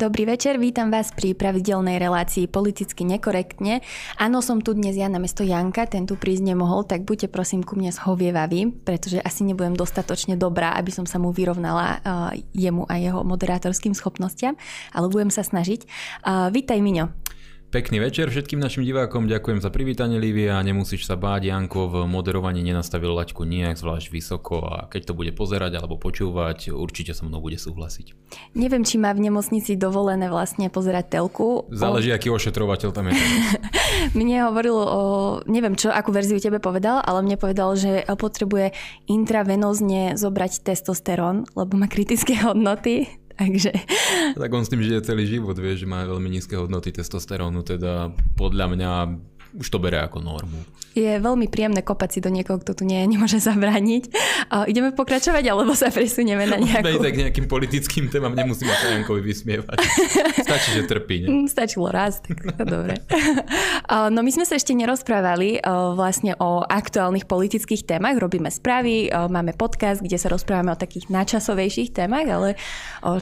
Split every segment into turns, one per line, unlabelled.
Dobrý večer, vítam vás pri pravidelnej relácii Politicky nekorektne. Áno, som tu dnes ja na mesto Janka, ten tu prísť nemohol, tak buďte prosím ku mne zhovievaví, pretože asi nebudem dostatočne dobrá, aby som sa mu vyrovnala uh, jemu a jeho moderátorským schopnostiam, ale budem sa snažiť. Uh, vítaj Miňo.
Pekný večer všetkým našim divákom, ďakujem za privítanie Lívia, nemusíš sa báť, Janko v moderovaní nenastavil laťku nejak zvlášť vysoko a keď to bude pozerať alebo počúvať, určite so mnou bude súhlasiť.
Neviem, či má v nemocnici dovolené vlastne pozerať telku.
Záleží, o... aký ošetrovateľ tam je.
mne hovoril o, neviem čo, akú verziu tebe povedal, ale mne povedal, že potrebuje intravenózne zobrať testosterón, lebo má kritické hodnoty Takže...
Tak on s tým žije celý život, vieš, že má veľmi nízke hodnoty testosterónu, teda podľa mňa už to bere ako normu.
Je veľmi príjemné kopať si do niekoho, kto tu nie nemôže zabrániť. A ideme pokračovať, alebo sa presunieme na nejakú...
Poďme tak nejakým politickým témam, nemusíme sa Jankovi vysmievať. Stačí, že trpí, ne?
Mm, stačilo raz, tak dobre. No my sme sa ešte nerozprávali vlastne o aktuálnych politických témach. Robíme správy, máme podcast, kde sa rozprávame o takých načasovejších témach, ale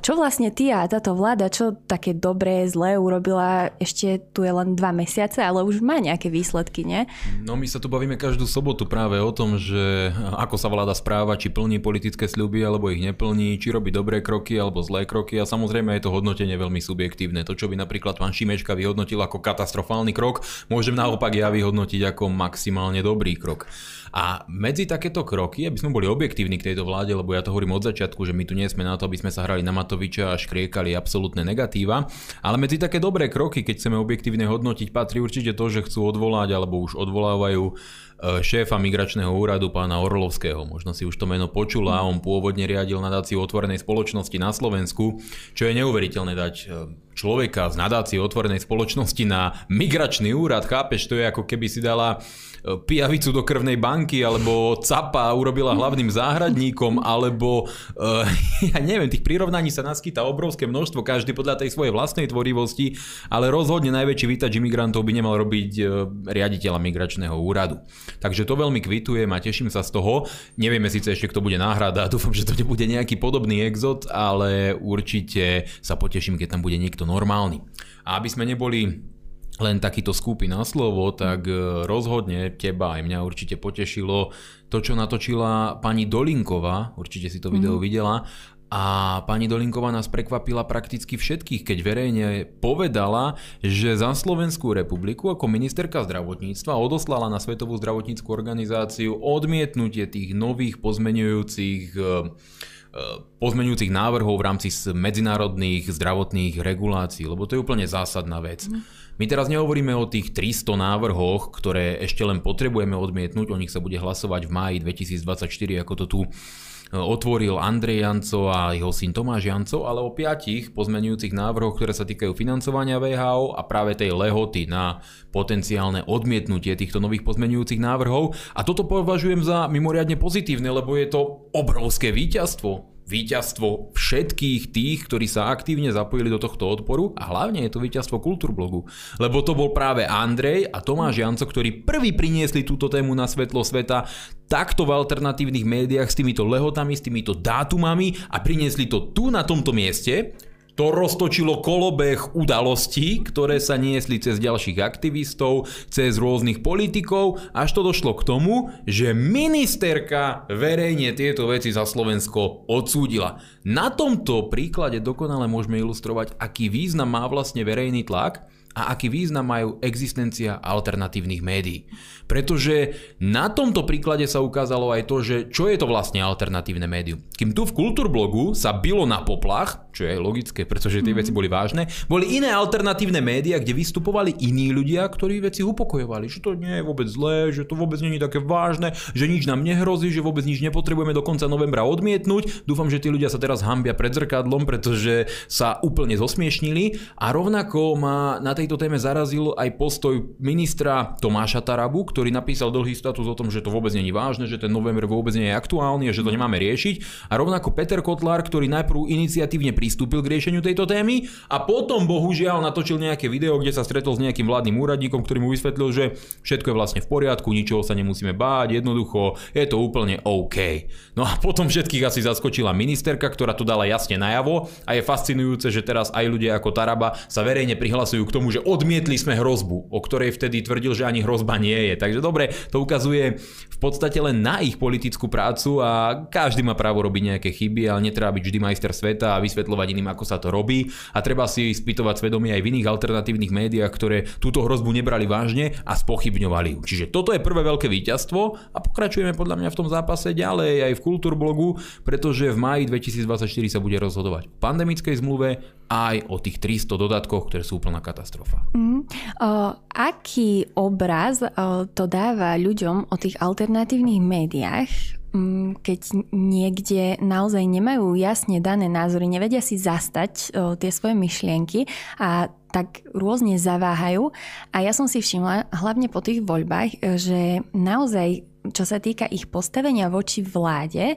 čo vlastne ty a táto vláda, čo také dobré, zlé urobila, ešte tu je len dva mesiace, ale už má nejaké výsledky, nie?
No my sa tu bavíme každú sobotu práve o tom, že ako sa vláda správa, či plní politické sľuby alebo ich neplní, či robí dobré kroky alebo zlé kroky a samozrejme je to hodnotenie veľmi subjektívne. To, čo by napríklad pán Šimečka vyhodnotil ako katastrofálny krok, môžem naopak ja vyhodnotiť ako maximálne dobrý krok. A medzi takéto kroky, aby sme boli objektívni k tejto vláde, lebo ja to hovorím od začiatku, že my tu nie sme na to, aby sme sa hrali na Matoviča a škriekali absolútne negatíva, ale medzi také dobré kroky, keď chceme objektívne hodnotiť, patrí určite to, že chcú odvolať alebo už odvolávajú šéfa migračného úradu pána Orlovského. Možno si už to meno počula, on pôvodne riadil nadáciu otvorenej spoločnosti na Slovensku, čo je neuveriteľné dať e, človeka z nadácie otvorenej spoločnosti na migračný úrad. Chápeš, to je ako keby si dala pijavicu do krvnej banky, alebo capa urobila hlavným záhradníkom, alebo ja neviem, tých prirovnaní sa naskytá obrovské množstvo, každý podľa tej svojej vlastnej tvorivosti, ale rozhodne najväčší vítač imigrantov by nemal robiť riaditeľa migračného úradu. Takže to veľmi kvitujem a teším sa z toho. Nevieme síce ešte, kto bude náhrada, dúfam, že to nebude nejaký podobný exot, ale určite sa poteším, keď tam bude niekto normálny. A aby sme neboli len takýto skúpi na slovo, tak e, rozhodne teba aj mňa určite potešilo to, čo natočila pani Dolinková, určite si to video mm. videla, a pani Dolinková nás prekvapila prakticky všetkých, keď verejne povedala, že za Slovenskú republiku ako ministerka zdravotníctva odoslala na Svetovú zdravotníckú organizáciu odmietnutie tých nových pozmenujúcich e, e, pozmenujúcich návrhov v rámci medzinárodných zdravotných regulácií, lebo to je úplne zásadná vec. Mm. My teraz nehovoríme o tých 300 návrhoch, ktoré ešte len potrebujeme odmietnúť, o nich sa bude hlasovať v máji 2024, ako to tu otvoril Andrej Janco a jeho syn Tomáš Janco, ale o piatich pozmenujúcich návrhoch, ktoré sa týkajú financovania VHO a práve tej lehoty na potenciálne odmietnutie týchto nových pozmenujúcich návrhov. A toto považujem za mimoriadne pozitívne, lebo je to obrovské víťazstvo víťazstvo všetkých tých, ktorí sa aktívne zapojili do tohto odporu a hlavne je to víťazstvo Kultúrblogu. Lebo to bol práve Andrej a Tomáš Janco, ktorí prví priniesli túto tému na svetlo sveta takto v alternatívnych médiách s týmito lehotami, s týmito dátumami a priniesli to tu na tomto mieste to roztočilo kolobeh udalostí, ktoré sa niesli cez ďalších aktivistov, cez rôznych politikov, až to došlo k tomu, že ministerka verejne tieto veci za Slovensko odsúdila. Na tomto príklade dokonale môžeme ilustrovať, aký význam má vlastne verejný tlak a aký význam majú existencia alternatívnych médií. Pretože na tomto príklade sa ukázalo aj to, že čo je to vlastne alternatívne médium. Kým tu v Kultúrblogu sa bylo na poplach, čo je logické, pretože tie mm. veci boli vážne, boli iné alternatívne médiá, kde vystupovali iní ľudia, ktorí veci upokojovali, že to nie je vôbec zlé, že to vôbec nie je také vážne, že nič nám nehrozí, že vôbec nič nepotrebujeme do konca novembra odmietnúť. Dúfam, že tí ľudia sa teraz hambia pred zrkadlom, pretože sa úplne zosmiešnili a rovnako ma na tejto téme zarazil aj postoj ministra Tomáša Tarabu, ktorý napísal dlhý status o tom, že to vôbec není vážne, že ten november vôbec nie je aktuálny a že to nemáme riešiť. A rovnako Peter Kotlár, ktorý najprv iniciatívne pristúpil k riešeniu tejto témy a potom bohužiaľ natočil nejaké video, kde sa stretol s nejakým vládnym úradníkom, ktorý mu vysvetlil, že všetko je vlastne v poriadku, ničoho sa nemusíme báť, jednoducho je to úplne OK. No a potom všetkých asi zaskočila ministerka, ktorá ktorá to dala jasne najavo a je fascinujúce, že teraz aj ľudia ako Taraba sa verejne prihlasujú k tomu, že odmietli sme hrozbu, o ktorej vtedy tvrdil, že ani hrozba nie je. Takže dobre, to ukazuje v podstate len na ich politickú prácu a každý má právo robiť nejaké chyby, ale netreba byť vždy majster sveta a vysvetľovať iným, ako sa to robí. A treba si spýtovať svedomie aj v iných alternatívnych médiách, ktoré túto hrozbu nebrali vážne a spochybňovali ju. Čiže toto je prvé veľké víťazstvo a pokračujeme podľa mňa v tom zápase ďalej aj v Kultúrblogu, pretože v máji 2024 sa bude rozhodovať o pandemickej zmluve aj o tých 300 dodatkoch, ktoré sú úplná katastrofa. Mm.
O, aký obraz o, to dáva ľuďom o tých alternatívnych médiách, keď niekde naozaj nemajú jasne dané názory, nevedia si zastať tie svoje myšlienky a tak rôzne zaváhajú. A ja som si všimla, hlavne po tých voľbách, že naozaj čo sa týka ich postavenia voči vláde,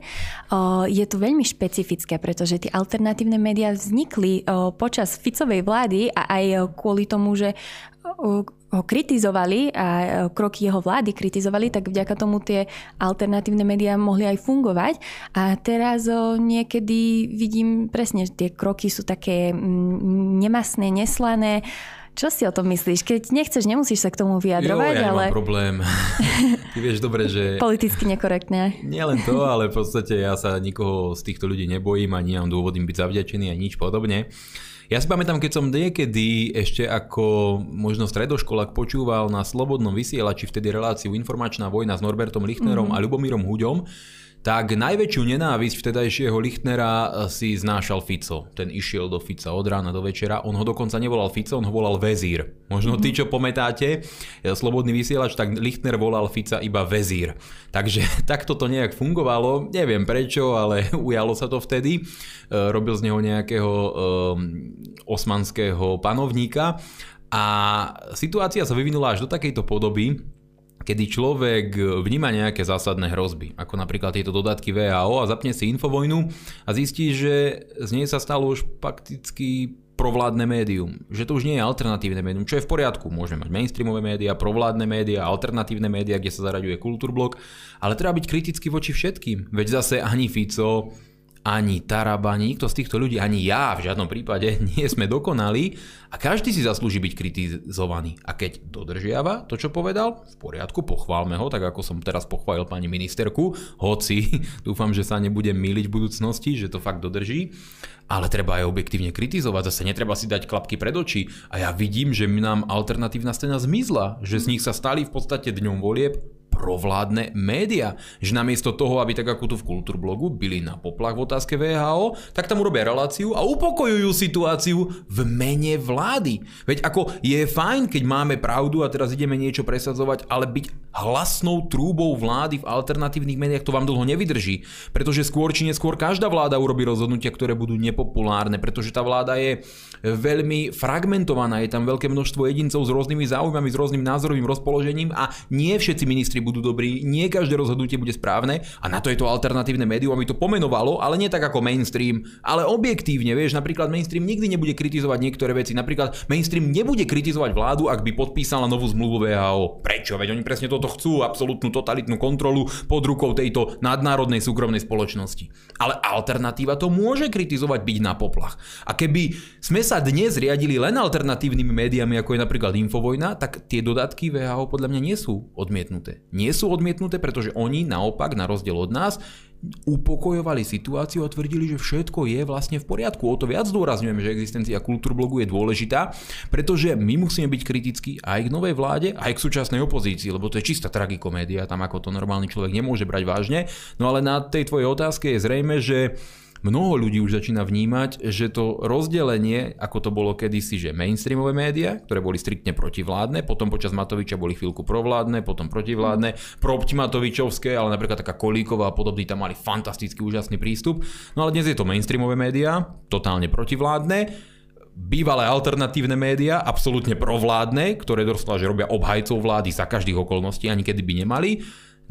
je to veľmi špecifické, pretože tie alternatívne médiá vznikli počas Ficovej vlády a aj kvôli tomu, že ho kritizovali a kroky jeho vlády kritizovali, tak vďaka tomu tie alternatívne médiá mohli aj fungovať. A teraz niekedy vidím presne, že tie kroky sú také nemasné, neslané, čo si o tom myslíš? Keď nechceš, nemusíš sa k tomu vyjadrovať,
jo, ja
ale...
problém. Ty vieš dobre, že...
Politicky nekorektné.
Nie len to, ale v podstate ja sa nikoho z týchto ľudí nebojím a nemám dôvod im byť zavďačený a nič podobne. Ja si pamätám, keď som niekedy ešte ako možno stredoškolák počúval na Slobodnom vysielači vtedy reláciu Informačná vojna s Norbertom Lichtnerom mm-hmm. a Ľubomírom Huďom, tak najväčšiu nenávisť vtedajšieho Lichtnera eh, si znášal Fico. Ten išiel do Fica od rána do večera. On ho dokonca nevolal Fico, on ho volal Vezír. Možno tí, čo pamätáte, eh, Slobodný vysielač, tak Lichtner volal Fica iba Vezír. Takže takto to nejak fungovalo. Neviem prečo, ale ujalo sa to vtedy. Eh, robil z neho nejakého osmanského panovníka. A situácia sa vyvinula až do takejto podoby, kedy človek vníma nejaké zásadné hrozby, ako napríklad tieto dodatky VAO a zapne si infovojnu a zistí, že z nej sa stalo už fakticky provládne médium. Že to už nie je alternatívne médium, čo je v poriadku. Môžeme mať mainstreamové médiá, provládne médiá, alternatívne médiá, kde sa zaraďuje kultúrblok, ale treba byť kritický voči všetkým. Veď zase ani Fico, ani Taraba, ani nikto z týchto ľudí, ani ja v žiadnom prípade nie sme dokonali a každý si zaslúži byť kritizovaný. A keď dodržiava to, čo povedal, v poriadku, pochválme ho, tak ako som teraz pochválil pani ministerku, hoci dúfam, že sa nebudem míliť v budúcnosti, že to fakt dodrží, ale treba aj objektívne kritizovať, zase netreba si dať klapky pred oči. A ja vidím, že nám alternatívna scéna zmizla, že z nich sa stali v podstate dňom volieb provládne média. Že namiesto toho, aby tak ako tu v Kultúrblogu byli na poplach v otázke VHO, tak tam urobia reláciu a upokojujú situáciu v mene vlády. Veď ako je fajn, keď máme pravdu a teraz ideme niečo presadzovať, ale byť hlasnou trúbou vlády v alternatívnych médiách to vám dlho nevydrží. Pretože skôr či neskôr každá vláda urobí rozhodnutia, ktoré budú nepopulárne, pretože tá vláda je veľmi fragmentovaná, je tam veľké množstvo jedincov s rôznymi záujmami, s rôznym názorovým rozpoložením a nie všetci ministri budú dobrí, nie každé rozhodnutie bude správne a na to je to alternatívne médium, aby to pomenovalo, ale nie tak ako mainstream, ale objektívne, vieš, napríklad mainstream nikdy nebude kritizovať niektoré veci, napríklad mainstream nebude kritizovať vládu, ak by podpísala novú zmluvu VHO. Prečo? Veď oni presne toto chcú, absolútnu totalitnú kontrolu pod rukou tejto nadnárodnej súkromnej spoločnosti. Ale alternatíva to môže kritizovať byť na poplach. A keby sme sa dnes riadili len alternatívnymi médiami, ako je napríklad Infovojna, tak tie dodatky VHO podľa mňa nie sú odmietnuté nie sú odmietnuté, pretože oni naopak, na rozdiel od nás, upokojovali situáciu a tvrdili, že všetko je vlastne v poriadku. O to viac zdôrazňujeme, že existencia kultúrblogu je dôležitá, pretože my musíme byť kritickí aj k novej vláde, aj k súčasnej opozícii, lebo to je čistá tragikomédia, tam ako to normálny človek nemôže brať vážne. No ale na tej tvojej otázke je zrejme, že mnoho ľudí už začína vnímať, že to rozdelenie, ako to bolo kedysi, že mainstreamové médiá, ktoré boli striktne protivládne, potom počas Matoviča boli chvíľku provládne, potom protivládne, Matovičovské, ale napríklad taká Kolíková a podobný tam mali fantastický úžasný prístup. No ale dnes je to mainstreamové médiá, totálne protivládne, bývalé alternatívne médiá, absolútne provládne, ktoré dostala, že robia obhajcov vlády za každých okolností, ani kedy by nemali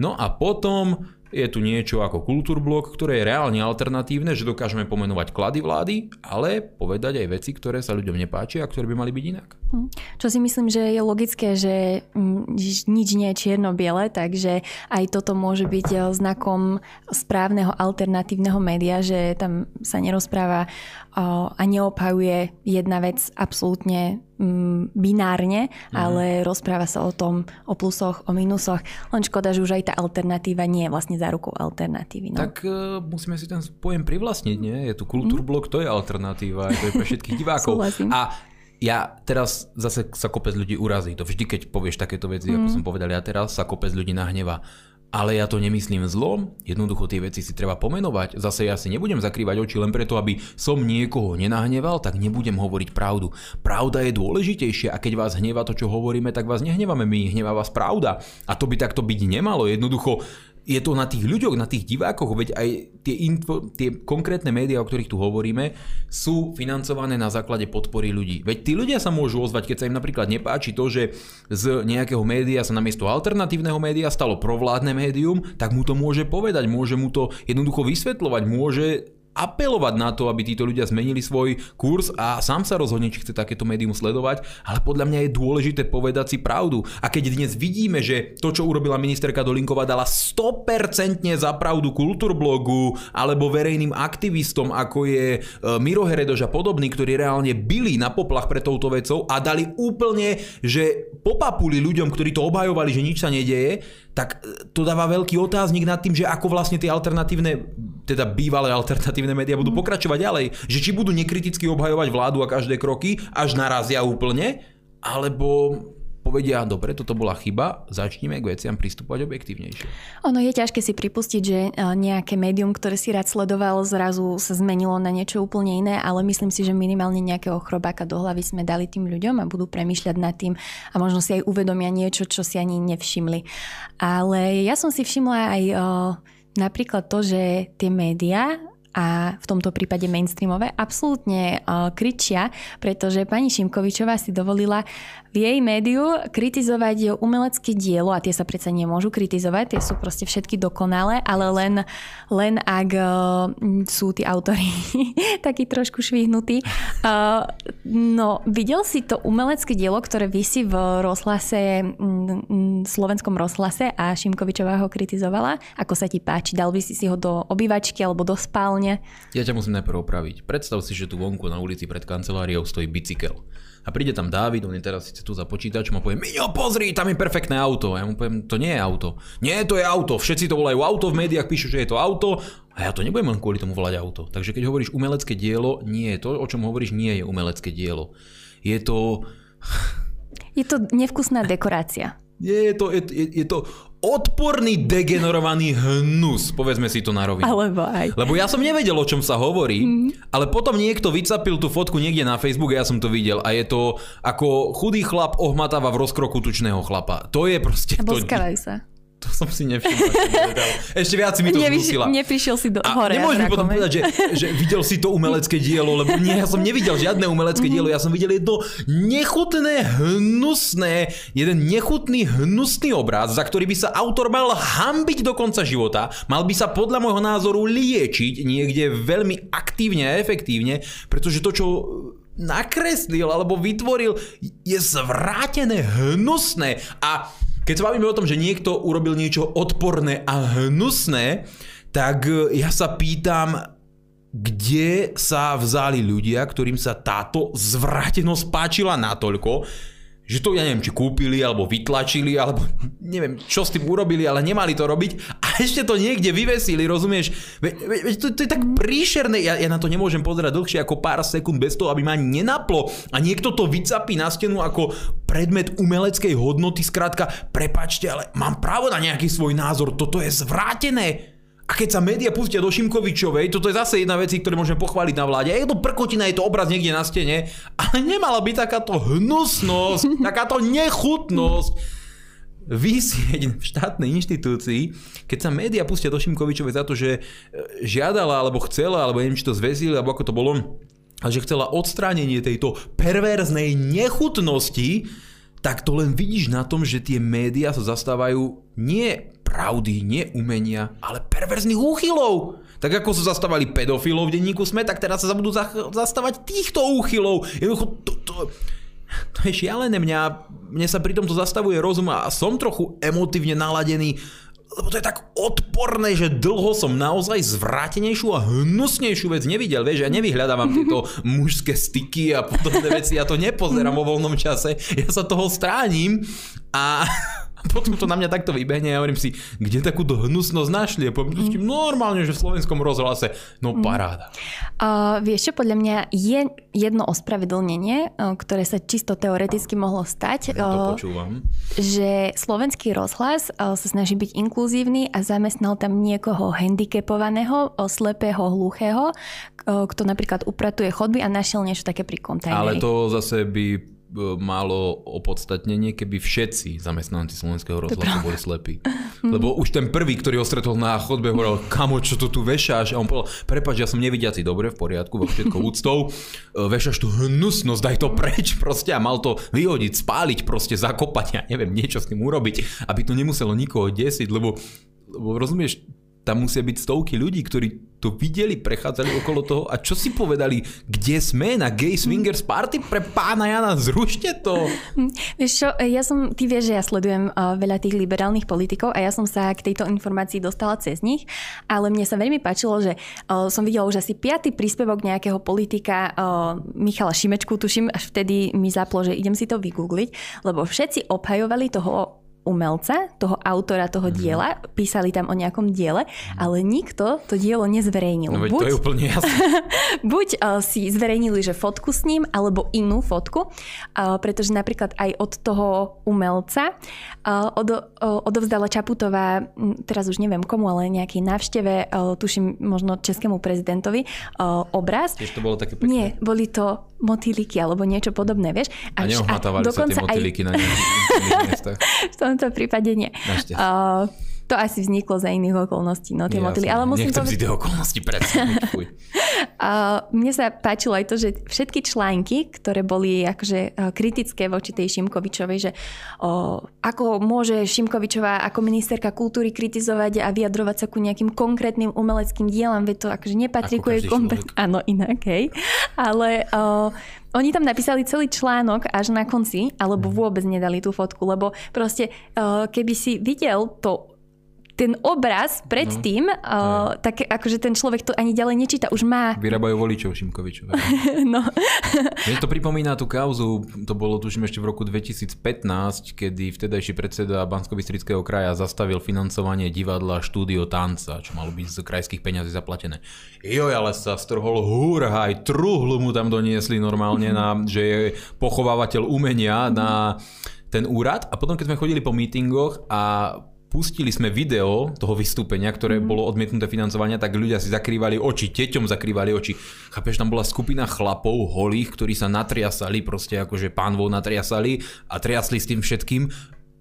No a potom je tu niečo ako kultúrblok, ktoré je reálne alternatívne, že dokážeme pomenovať klady vlády, ale povedať aj veci, ktoré sa ľuďom nepáčia a ktoré by mali byť inak. Hm.
Čo si myslím, že je logické, že hm, nič nie je čierno-biele, takže aj toto môže byť eh, znakom správneho alternatívneho média, že tam sa nerozpráva eh, a neopajuje jedna vec absolútne hm, binárne, mhm. ale rozpráva sa o tom, o plusoch, o minusoch. Len škoda, že už aj tá alternatíva nie je vlastne zárukou alternatívy. No.
Tak uh, musíme si ten pojem privlastniť, nie? Je tu kultúrblok, to je alternatíva, to je pre všetkých divákov. A ja teraz zase sa kopec ľudí urazí. To vždy, keď povieš takéto veci, mm. ako som povedal ja teraz, sa kopec ľudí nahneva. Ale ja to nemyslím zlo, jednoducho tie veci si treba pomenovať. Zase ja si nebudem zakrývať oči len preto, aby som niekoho nenahneval, tak nebudem hovoriť pravdu. Pravda je dôležitejšia a keď vás hneva to, čo hovoríme, tak vás nehnevame my, hnevá vás pravda. A to by takto byť nemalo. Jednoducho je to na tých ľuďoch, na tých divákoch, veď aj tie, info, tie konkrétne médiá, o ktorých tu hovoríme, sú financované na základe podpory ľudí. Veď tí ľudia sa môžu ozvať, keď sa im napríklad nepáči to, že z nejakého média sa namiesto alternatívneho média stalo provládne médium, tak mu to môže povedať, môže mu to jednoducho vysvetľovať, môže apelovať na to, aby títo ľudia zmenili svoj kurz a sám sa rozhodne, či chce takéto médium sledovať, ale podľa mňa je dôležité povedať si pravdu. A keď dnes vidíme, že to, čo urobila ministerka Dolinková, dala 100% za pravdu kultúrblogu alebo verejným aktivistom, ako je e, Miro Heredož a podobní, ktorí reálne byli na poplach pre touto vecou a dali úplne, že popapuli ľuďom, ktorí to obhajovali, že nič sa nedeje, tak e, to dáva veľký otáznik nad tým, že ako vlastne tie alternatívne, teda bývalé alternatívne médiá budú pokračovať ďalej. Že či budú nekriticky obhajovať vládu a každé kroky, až narazia úplne, alebo povedia, dobre, toto bola chyba, začneme k veciam pristupovať objektívnejšie.
Ono je ťažké si pripustiť, že e, nejaké médium, ktoré si rád sledoval, zrazu sa zmenilo na niečo úplne iné, ale myslím si, že minimálne nejakého chrobáka do hlavy sme dali tým ľuďom a budú premyšľať nad tým a možno si aj uvedomia niečo, čo si ani nevšimli. Ale ja som si všimla aj o, e, napríklad to, že tie médiá a v tomto prípade mainstreamové absolútne uh, kričia, pretože pani Šimkovičová si dovolila v jej médiu kritizovať umelecké dielo a tie sa predsa nemôžu kritizovať, tie sú proste všetky dokonalé, ale len, len ak uh, sú tí autory takí trošku švihnutí. Uh, no, videl si to umelecké dielo, ktoré vysí v rozhlase, m, slovenskom rozhlase a Šimkovičová ho kritizovala? Ako sa ti páči? Dal by si si ho do obývačky alebo do spálne?
Ja ťa musím najprv opraviť. Predstav si, že tu vonku na ulici pred kanceláriou stojí bicykel a príde tam Dávid, on je teraz síce tu za počítačom a povie, Miňo, pozri, tam je perfektné auto. A ja mu poviem, to nie je auto. Nie, to je auto. Všetci to volajú auto, v médiách píšu, že je to auto a ja to nebudem len kvôli tomu volať auto. Takže keď hovoríš umelecké dielo, nie je to, o čom hovoríš, nie je umelecké dielo. Je to...
Je to nevkusná dekorácia.
Je to, je, je, to odporný, degenerovaný hnus, povedzme si to na rovinu.
Alebo aj.
Lebo ja som nevedel, o čom sa hovorí, mm. ale potom niekto vycapil tú fotku niekde na Facebook a ja som to videl a je to ako chudý chlap ohmatáva v rozkroku tučného chlapa. To je proste...
A to... sa.
To som si nevšimol. Ešte viac mi to Nevyš, zhusila.
Neprišiel si do
a
hore.
Nemôžeš mi potom povedať, že, že videl si to umelecké dielo, lebo nie, ja som nevidel žiadne umelecké mm-hmm. dielo, ja som videl jedno nechutné, hnusné, jeden nechutný, hnusný obraz, za ktorý by sa autor mal hambiť do konca života, mal by sa podľa môjho názoru liečiť niekde veľmi aktívne a efektívne, pretože to, čo nakreslil alebo vytvoril, je zvrátené, hnusné a keď sa bavíme o tom, že niekto urobil niečo odporné a hnusné, tak e, ja sa pýtam, kde sa vzali ľudia, ktorým sa táto zvrátenosť páčila natoľko, že to, ja neviem, či kúpili, alebo vytlačili, alebo neviem, čo s tým urobili, ale nemali to robiť a ešte to niekde vyvesili, rozumieš? Ve, ve, to, to je tak príšerné, ja, ja na to nemôžem pozerať dlhšie ako pár sekúnd bez toho, aby ma nenaplo a niekto to vycapí na stenu ako predmet umeleckej hodnoty, skrátka, prepačte, ale mám právo na nejaký svoj názor, toto je zvrátené. A keď sa média pustia do Šimkovičovej, toto je zase jedna vec, ktoré môžeme pochváliť na vláde. Je to prkotina, je to obraz niekde na stene, ale nemala by takáto hnusnosť, takáto nechutnosť vysieť v štátnej inštitúcii, keď sa média pustia do Šimkovičovej za to, že e, žiadala, alebo chcela, alebo neviem, či to zväzili, alebo ako to bolo, a že chcela odstránenie tejto perverznej nechutnosti, tak to len vidíš na tom, že tie médiá sa zastávajú nie pravdy, nie umenia, ale perverzných úchylov. Tak ako sa zastávali pedofilov v denníku SME, tak teraz sa budú zastávať týchto úchylov. Jednoducho, to, to, to je šialené. Mňa, mne sa pri tomto zastavuje rozum a som trochu emotívne naladený lebo to je tak odporné, že dlho som naozaj zvrátenejšiu a hnusnejšiu vec nevidel. Vieš, ja nevyhľadávam tieto mužské styky a podobné veci, ja to nepozerám vo voľnom čase, ja sa toho stránim a potom to na mňa takto vybehne a ja hovorím si, kde takúto hnusnosť našli? A poviem mm. normálne, že v slovenskom rozhlase, no mm. paráda.
Uh, vieš čo, podľa mňa je jedno ospravedlnenie, uh, ktoré sa čisto teoreticky mohlo stať.
Ja to počúvam.
Že slovenský rozhlas uh, sa snaží byť inkluzívny a zamestnal tam niekoho handicapovaného, slepého, hluchého, kto napríklad upratuje chodby a našiel niečo také pri kontajneri.
Ale to zase by malo opodstatnenie, keby všetci zamestnanci slovenského rozhlasu boli slepí. Lebo už ten prvý, ktorý ho stretol na chodbe, hovoril, kamo, čo to tu vešáš? A on povedal, prepač, ja som nevidiaci, dobre, v poriadku, vo všetko úctou, e, vešaš tu hnusnosť, daj to preč proste a mal to vyhodiť, spáliť proste, zakopať, ja neviem, niečo s tým urobiť, aby to nemuselo nikoho desiť, lebo, lebo rozumieš, tam musia byť stovky ľudí, ktorí to videli, prechádzali okolo toho a čo si povedali, kde sme? Na gay swingers party? Pre pána Jana, zrušte to.
Vieš čo, ja som, ty vieš, že ja sledujem uh, veľa tých liberálnych politikov a ja som sa k tejto informácii dostala cez nich, ale mne sa veľmi páčilo, že uh, som videla už asi piatý príspevok nejakého politika Michala Šimečku, tuším, až vtedy mi zaplo, že idem si to vygoogliť, lebo všetci obhajovali toho umelca, toho autora toho mm. diela, písali tam o nejakom diele, ale nikto to dielo nezverejnil.
No buď, to je úplne jasné.
buď uh, si zverejnili, že fotku s ním, alebo inú fotku, uh, pretože napríklad aj od toho umelca uh, od, uh, odovzdala Čaputová, teraz už neviem komu, ale nejakej návšteve, uh, tuším možno českému prezidentovi, uh, obraz.
Tiež to bolo také pekné.
Nie, boli to motýliky alebo niečo podobné, vieš.
A, a neohmatávali sa tie motýliky aj... na nejakých miestach.
tomto prípade nie. Uh, to asi vzniklo za iných okolností, no tie motily. Ale
musím Nechcem povedať... si tie okolnosti predstaviť.
uh, mne sa páčilo aj to, že všetky články, ktoré boli akože kritické voči tej Šimkovičovej, že uh, ako môže Šimkovičová ako ministerka kultúry kritizovať a vyjadrovať sa ku nejakým konkrétnym umeleckým dielam, veď to akože nepatrí ku jej. Áno, inak, hej. Ale uh, oni tam napísali celý článok až na konci, alebo mhm. vôbec nedali tú fotku, lebo proste uh, keby si videl to ten obraz predtým, no, uh, tak akože ten človek to ani ďalej nečíta, už má...
Vyrábajú voličov Šimkovičov. no. Mne to pripomína tú kauzu, to bolo tuším ešte v roku 2015, kedy vtedajší predseda bansko kraja zastavil financovanie divadla štúdio tanca, čo malo byť z krajských peňazí zaplatené. Joj, ale sa strhol húrhaj, truhlu mu tam doniesli normálne, na, že je pochovávateľ umenia na ten úrad a potom keď sme chodili po mítingoch a pustili sme video toho vystúpenia, ktoré mm. bolo odmietnuté financovania, tak ľudia si zakrývali oči, deťom zakrývali oči. Chápeš, tam bola skupina chlapov holých, ktorí sa natriasali, proste akože pánvou natriasali a triasli s tým všetkým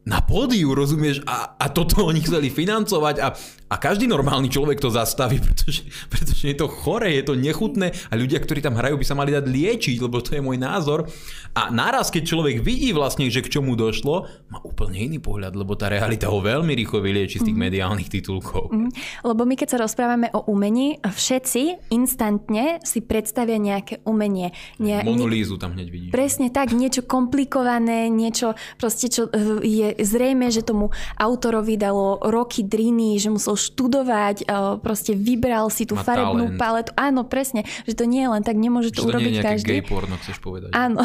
na pódiu, rozumieš? A, a toto oni chceli financovať a, a každý normálny človek to zastaví, pretože, pretože je to chore, je to nechutné a ľudia, ktorí tam hrajú, by sa mali dať liečiť, lebo to je môj názor. A naraz, keď človek vidí vlastne, že k čomu došlo, má úplne iný pohľad, lebo tá realita ho veľmi rýchlo vylieči z tých mm. mediálnych titulkov. Mm.
Lebo my, keď sa rozprávame o umení, všetci instantne si predstavia nejaké umenie.
Nie, Monolízu tam hneď vidíš.
Presne tak, niečo komplikované, niečo proste, čo e, je zrejme, že tomu autorovi dalo roky driny, že musel študovať, e, proste vybral si tú Má farebnú talent. paletu. Áno, presne, že to nie je len tak, nemôže to, to urobiť
nie
je každý.
gay porno, chceš povedať.
Áno.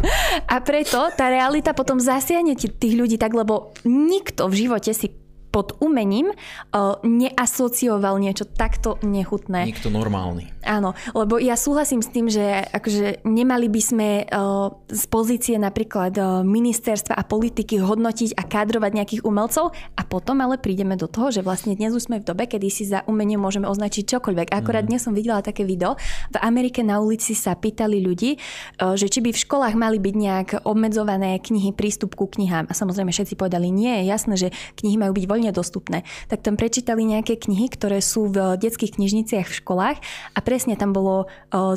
A preto tá realita potom zasiahne tých ľudí tak, lebo nikto v živote si pod umením uh, neasocioval niečo takto nechutné.
Nikto normálny.
Áno, lebo ja súhlasím s tým, že akože nemali by sme uh, z pozície napríklad uh, ministerstva a politiky hodnotiť a kádrovať nejakých umelcov a potom ale prídeme do toho, že vlastne dnes už sme v dobe, kedy si za umenie môžeme označiť čokoľvek. Akorát mm. dnes som videla také video, v Amerike na ulici sa pýtali ľudí, uh, že či by v školách mali byť nejak obmedzované knihy, prístup ku knihám. A samozrejme všetci povedali nie, je jasné, že knihy majú byť voľne voľne dostupné. Tak tam prečítali nejaké knihy, ktoré sú v detských knižniciach v školách a presne tam bolo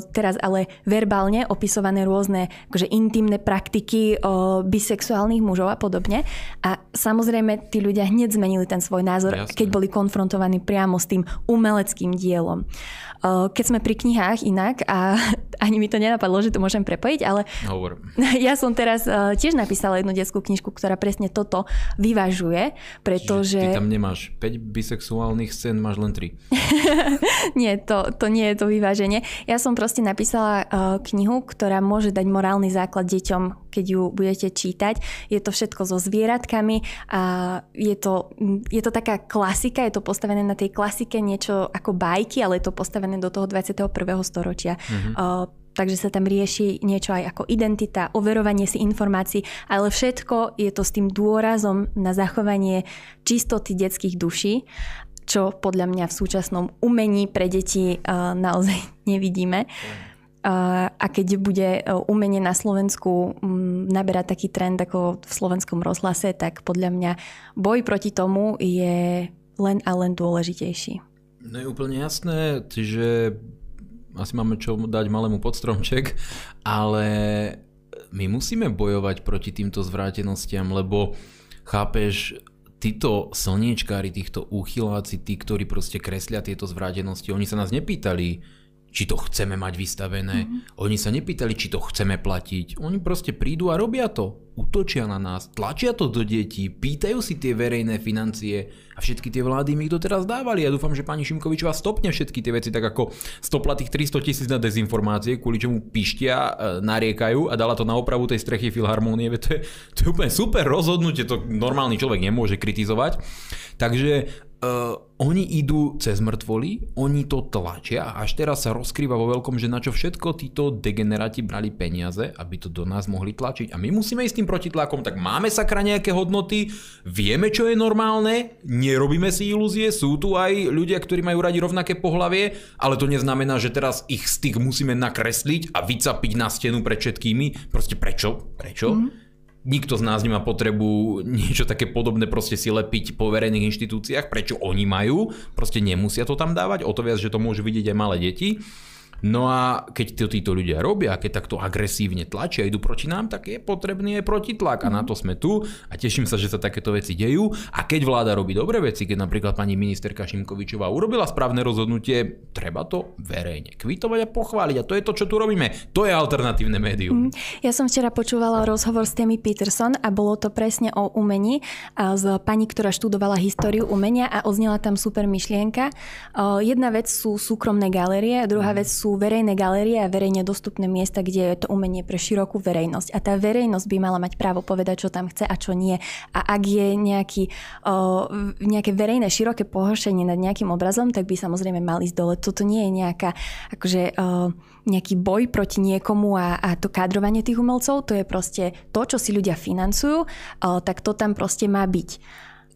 teraz ale verbálne opisované rôzne akože intimné praktiky bisexuálnych mužov a podobne. A samozrejme tí ľudia hneď zmenili ten svoj názor, Jasne. keď boli konfrontovaní priamo s tým umeleckým dielom. Keď sme pri knihách inak, a ani mi to nenapadlo, že to môžem prepojiť, ale
Hovor.
ja som teraz tiež napísala jednu detskú knižku, ktorá presne toto vyvažuje, pretože...
Ty tam nemáš 5 bisexuálnych scén, máš len 3.
nie, to, to nie je to vyváženie. Ja som proste napísala knihu, ktorá môže dať morálny základ deťom, keď ju budete čítať. Je to všetko so zvieratkami a je to, je to taká klasika, je to postavené na tej klasike niečo ako bajky, ale je to postavené do toho 21. storočia. Mm-hmm. Uh, takže sa tam rieši niečo aj ako identita, overovanie si informácií, ale všetko je to s tým dôrazom na zachovanie čistoty detských duší, čo podľa mňa v súčasnom umení pre deti uh, naozaj nevidíme. A keď bude umenie na Slovensku naberať taký trend ako v slovenskom rozhlase, tak podľa mňa boj proti tomu je len a len dôležitejší.
No je úplne jasné, že asi máme čo dať malému podstromček, ale my musíme bojovať proti týmto zvrátenostiam, lebo chápeš, títo slniečkári, týchto úchyláci, tí, ktorí proste kreslia tieto zvrátenosti, oni sa nás nepýtali, či to chceme mať vystavené. Mm-hmm. Oni sa nepýtali, či to chceme platiť. Oni proste prídu a robia to. Útočia na nás, tlačia to do detí, pýtajú si tie verejné financie a všetky tie vlády mi ich doteraz dávali. Ja dúfam, že pani Šimkovičová stopne všetky tie veci, tak ako stopla tých 300 tisíc na dezinformácie, kvôli čomu pištia, e, nariekajú a dala to na opravu tej strechy Filharmónie. To je, to je úplne super rozhodnutie, to normálny človek nemôže kritizovať. Takže uh, oni idú cez mŕtvoly, oni to tlačia a až teraz sa rozkrýva vo veľkom, že na čo všetko títo degeneráti brali peniaze, aby to do nás mohli tlačiť. A my musíme ísť tým protitlakom, tak máme sakra nejaké hodnoty, vieme, čo je normálne, nerobíme si ilúzie, sú tu aj ľudia, ktorí majú radi rovnaké pohlavie, ale to neznamená, že teraz ich styk musíme nakresliť a vycapiť na stenu pred všetkými. Proste prečo? Prečo? Mm nikto z nás nemá potrebu niečo také podobné proste si lepiť po verejných inštitúciách, prečo oni majú, proste nemusia to tam dávať, o to viac, že to môžu vidieť aj malé deti. No a keď to títo ľudia robia, keď takto agresívne tlačia, idú proti nám, tak je potrebný aj protitlak a na to sme tu a teším sa, že sa takéto veci dejú a keď vláda robí dobré veci, keď napríklad pani ministerka Šimkovičová urobila správne rozhodnutie, treba to verejne kvitovať a pochváliť a to je to, čo tu robíme. To je alternatívne médium. Mm.
Ja som včera počúvala rozhovor s Temi Peterson a bolo to presne o umení a z pani, ktorá študovala históriu umenia a oznela tam super myšlienka. Jedna vec sú súkromné galérie druhá vec sú verejné galérie a verejne dostupné miesta, kde je to umenie pre širokú verejnosť. A tá verejnosť by mala mať právo povedať, čo tam chce a čo nie. A ak je nejaký, o, nejaké verejné široké pohoršenie nad nejakým obrazom, tak by samozrejme mal ísť dole. Toto nie je nejaká, akože, o, nejaký boj proti niekomu a, a to kádrovanie tých umelcov, to je proste to, čo si ľudia financujú, o, tak to tam proste má byť.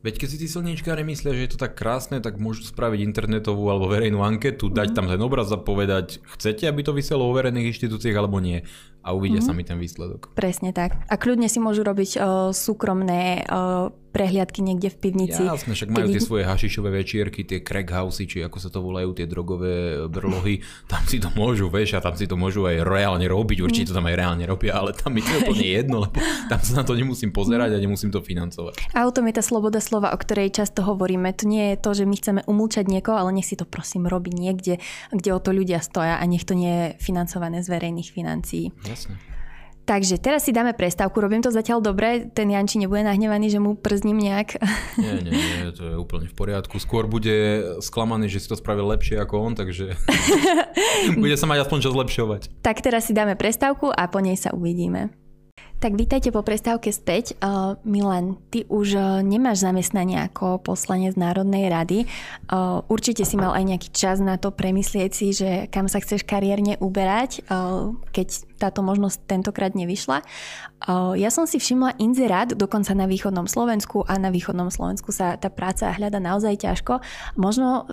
Veď keď si tí slniečkári myslia, že je to tak krásne, tak môžu spraviť internetovú alebo verejnú anketu, dať mm. tam ten obraz a povedať, chcete, aby to vyselo vo verejných inštitúciách alebo nie. A uvidia mm. sami ten výsledok.
Presne tak. A kľudne si môžu robiť uh, súkromné uh, prehliadky niekde v pivnici.
Jasne, však majú tie svoje hašišové večierky, tie crack housey, či ako sa to volajú, tie drogové brlohy, tam si to môžu vešať, tam si to môžu aj reálne robiť, určite to tam aj reálne robia, ale tam mi to úplne jedno, lebo tam sa na to nemusím pozerať a nemusím to financovať.
A o tom je tá sloboda slova, o ktorej často hovoríme. To nie je to, že my chceme umlčať niekoho, ale nech si to prosím robí niekde, kde o to ľudia stoja a nech to nie je financované z verejných financií.
Jasne.
Takže teraz si dáme prestávku, robím to zatiaľ dobre, ten Janči nebude nahnevaný, že mu przním nejak.
Nie, nie, nie, to je úplne v poriadku. Skôr bude sklamaný, že si to spravil lepšie ako on, takže bude sa mať aspoň čo zlepšovať.
Tak teraz si dáme prestávku a po nej sa uvidíme. Tak vítajte po prestávke späť. Uh, Milan, ty už uh, nemáš zamestnanie ako poslanec Národnej rady. Uh, určite si mal aj nejaký čas na to premyslieť si, že kam sa chceš kariérne uberať, keď táto možnosť tentokrát nevyšla. Ja som si všimla inzerát, dokonca na východnom Slovensku a na východnom Slovensku sa tá práca hľada naozaj ťažko. Možno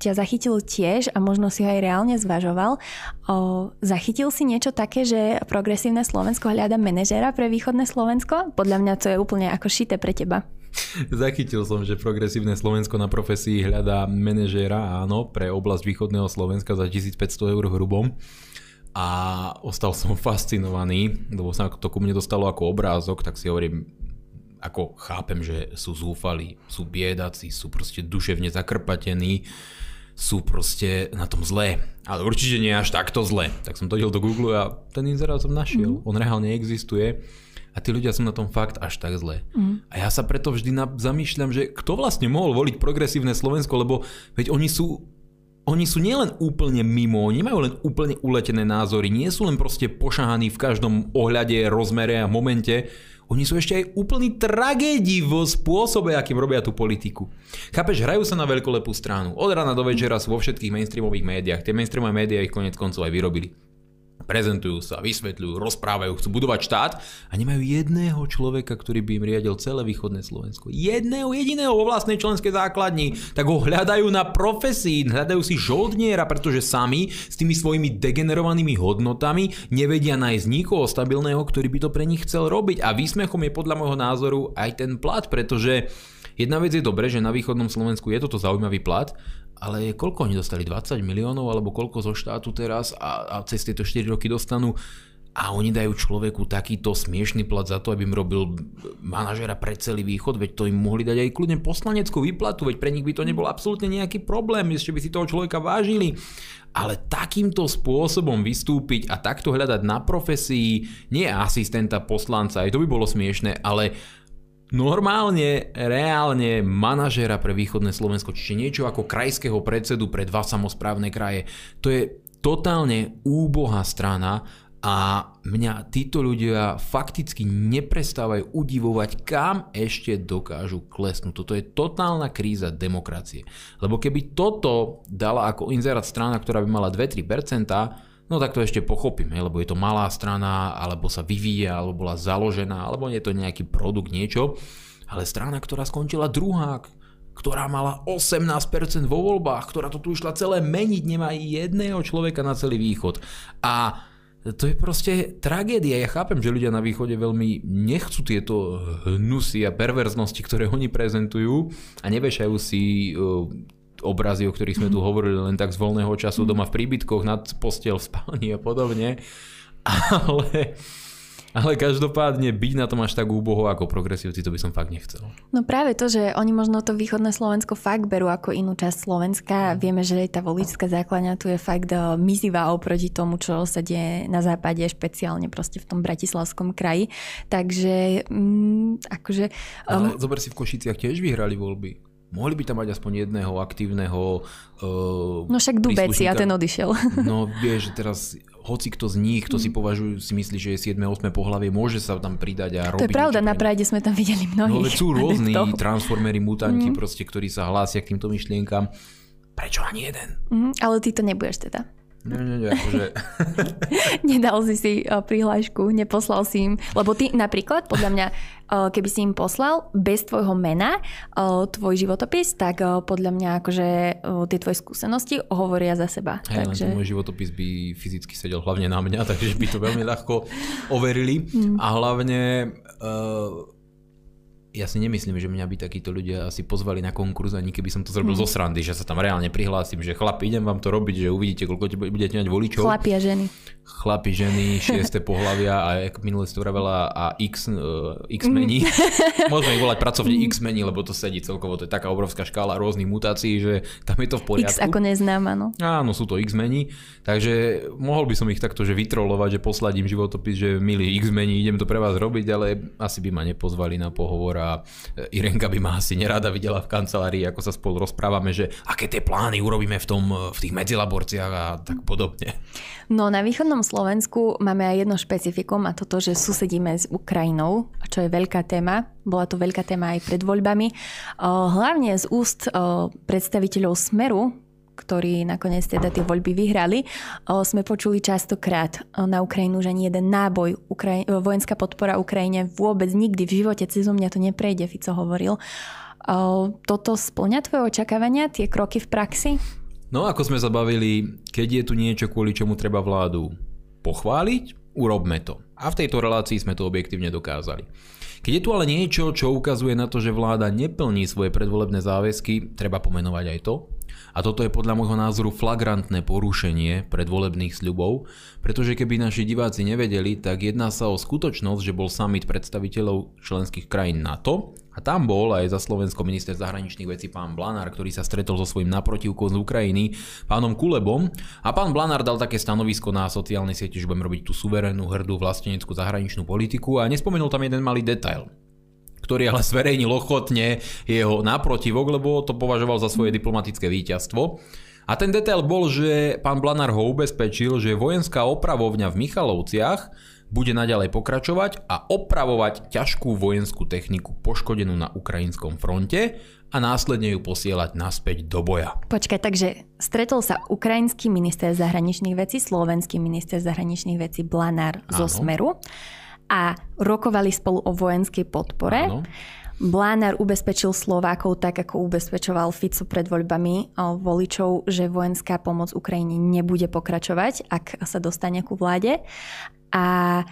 ťa zachytil tiež a možno si ho aj reálne zvažoval. Zachytil si niečo také, že progresívne Slovensko hľada manažéra pre východné Slovensko? Podľa mňa to je úplne ako šité pre teba.
Zachytil som, že progresívne Slovensko na profesii hľadá manažéra, áno, pre oblasť východného Slovenska za 1500 eur hrubom. A ostal som fascinovaný, lebo sa to ku mne dostalo ako obrázok, tak si hovorím, ako chápem, že sú zúfali, sú biedaci, sú proste duševne zakrpatení, sú proste na tom zlé. Ale určite nie až takto zlé. Tak som to do Google a ten inzerát som našiel. Mm. On reálne existuje a tí ľudia sú na tom fakt až tak zle. Mm. A ja sa preto vždy na, zamýšľam, že kto vlastne mohol voliť progresívne Slovensko, lebo veď oni sú oni sú nielen úplne mimo, oni majú len úplne uletené názory, nie sú len proste pošahaní v každom ohľade, rozmere a momente, oni sú ešte aj úplný tragédii vo spôsobe, akým robia tú politiku. Chápeš, hrajú sa na veľkolepú stranu. Od rána do večera sú vo všetkých mainstreamových médiách. Tie mainstreamové médiá ich konec koncov aj vyrobili prezentujú sa, vysvetľujú, rozprávajú, chcú budovať štát a nemajú jedného človeka, ktorý by im riadil celé východné Slovensko. Jedného jediného vo vlastnej členskej základni. Tak ho hľadajú na profesii, hľadajú si žoldniera, pretože sami s tými svojimi degenerovanými hodnotami nevedia nájsť nikoho stabilného, ktorý by to pre nich chcel robiť. A výsmechom je podľa môjho názoru aj ten plat, pretože Jedna vec je dobre, že na východnom Slovensku je toto zaujímavý plat, ale koľko oni dostali? 20 miliónov alebo koľko zo štátu teraz a, a cez tieto 4 roky dostanú a oni dajú človeku takýto smiešný plat za to, aby im robil manažera pre celý východ, veď to im mohli dať aj kľudne poslaneckú výplatu, veď pre nich by to nebol absolútne nejaký problém, ešte by si toho človeka vážili. Ale takýmto spôsobom vystúpiť a takto hľadať na profesii nie asistenta poslanca, aj to by bolo smiešné, ale normálne, reálne manažera pre východné Slovensko, čiže niečo ako krajského predsedu pre dva samozprávne kraje. To je totálne úbohá strana a mňa títo ľudia fakticky neprestávajú udivovať, kam ešte dokážu klesnúť. Toto je totálna kríza demokracie. Lebo keby toto dala ako inzerát strana, ktorá by mala 2-3%, no tak to ešte pochopím, lebo je to malá strana, alebo sa vyvíja, alebo bola založená, alebo je to nejaký produkt, niečo. Ale strana, ktorá skončila druhá, ktorá mala 18% vo voľbách, ktorá to tu išla celé meniť, nemá jedného človeka na celý východ. A to je proste tragédia. Ja chápem, že ľudia na východe veľmi nechcú tieto hnusy a perverznosti, ktoré oni prezentujú a nevešajú si obrazy, o ktorých sme tu hovorili len tak z voľného času doma v príbytkoch, nad postel, v spálni a podobne. Ale, ale každopádne byť na tom až tak úboho ako progresívci, to by som fakt nechcel.
No práve to, že oni možno to východné Slovensko fakt berú ako inú časť Slovenska. Vieme, že tá voličská základňa tu je fakt eh, mizivá oproti tomu, čo sa deje na západe, špeciálne proste v tom bratislavskom kraji. Takže mm, akože...
Um... Ale zober si, v Košiciach tiež vyhrali voľby mohli by tam mať aspoň jedného aktívneho uh,
No však Dubeci a ten odišiel.
No vieš, teraz hoci kto z nich, kto mm. si považujú, si myslí, že je 7. 8. pohlavie, môže sa tam pridať a robiť.
To je pravda, na Pride sme tam videli mnohých.
No sú rôzni transformery, mutanti, mm. proste, ktorí sa hlásia k týmto myšlienkam. Prečo ani jeden?
Mm, ale ty to nebudeš teda.
Nie, nie, nie, akože...
Nedal si si uh, prihlášku, neposlal si im, lebo ty napríklad, podľa mňa, uh, keby si im poslal bez tvojho mena uh, tvoj životopis, tak podľa mňa akože tie tvoje skúsenosti hovoria za seba.
Hey, takže... môj životopis by fyzicky sedel hlavne na mňa, takže by to veľmi ľahko overili mm. a hlavne uh, ja si nemyslím, že mňa by takíto ľudia asi pozvali na konkurs, ani keby som to zrobil mm. zo srandy, že sa tam reálne prihlásim, že chlapi, idem vám to robiť, že uvidíte, koľko budete mať voličov.
Chlapi a ženy.
Chlapi, ženy, šieste pohľavia a ako minule si to vravela a X, uh, X mení. Mm. Môžeme ich volať pracovne. X mení, lebo to sedí celkovo, to je taká obrovská škála rôznych mutácií, že tam je to v poriadku.
X ako neznám, áno.
Áno, sú to X mení, takže mohol by som ich takto, že vytrolovať, že posladím životopis, že milý X mení, idem to pre vás robiť, ale asi by ma nepozvali na pohovor a Irenka by ma asi nerada videla v kancelárii, ako sa spolu rozprávame, že aké tie plány urobíme v, tom, v tých medzilaborciách a tak podobne.
No na východnom Slovensku máme aj jedno špecifikum a toto, že susedíme s Ukrajinou, čo je veľká téma. Bola to veľká téma aj pred voľbami. Hlavne z úst predstaviteľov Smeru, ktorí nakoniec teda tie voľby vyhrali, sme počuli častokrát na Ukrajinu, že ani jeden náboj, vojenská podpora Ukrajine vôbec nikdy v živote cez mňa to neprejde, Fico hovoril. Toto splňa tvoje očakávania, tie kroky v praxi?
No ako sme sa bavili, keď je tu niečo, kvôli čomu treba vládu pochváliť, urobme to. A v tejto relácii sme to objektívne dokázali. Keď je tu ale niečo, čo ukazuje na to, že vláda neplní svoje predvolebné záväzky, treba pomenovať aj to. A toto je podľa môjho názoru flagrantné porušenie predvolebných sľubov, pretože keby naši diváci nevedeli, tak jedná sa o skutočnosť, že bol summit predstaviteľov členských krajín NATO a tam bol aj za Slovensko minister zahraničných vecí pán Blanár, ktorý sa stretol so svojím naprotivkom z Ukrajiny, pánom Kulebom. A pán Blanár dal také stanovisko na sociálnej sieti, že budeme robiť tú suverénnu, hrdú vlasteneckú zahraničnú politiku a nespomenul tam jeden malý detail ktorý ale zverejnil ochotne jeho naprotivok, lebo to považoval za svoje diplomatické víťazstvo. A ten detail bol, že pán Blanár ho ubezpečil, že vojenská opravovňa v Michalovciach bude naďalej pokračovať a opravovať ťažkú vojenskú techniku poškodenú na ukrajinskom fronte a následne ju posielať naspäť do boja.
Počkaj, takže stretol sa ukrajinský minister zahraničných vecí, slovenský minister zahraničných vecí Blanár zo Smeru a rokovali spolu o vojenskej podpore. Áno. Blánár ubezpečil Slovákov tak, ako ubezpečoval Fico pred voľbami voličov, že vojenská pomoc Ukrajine nebude pokračovať, ak sa dostane ku vláde. A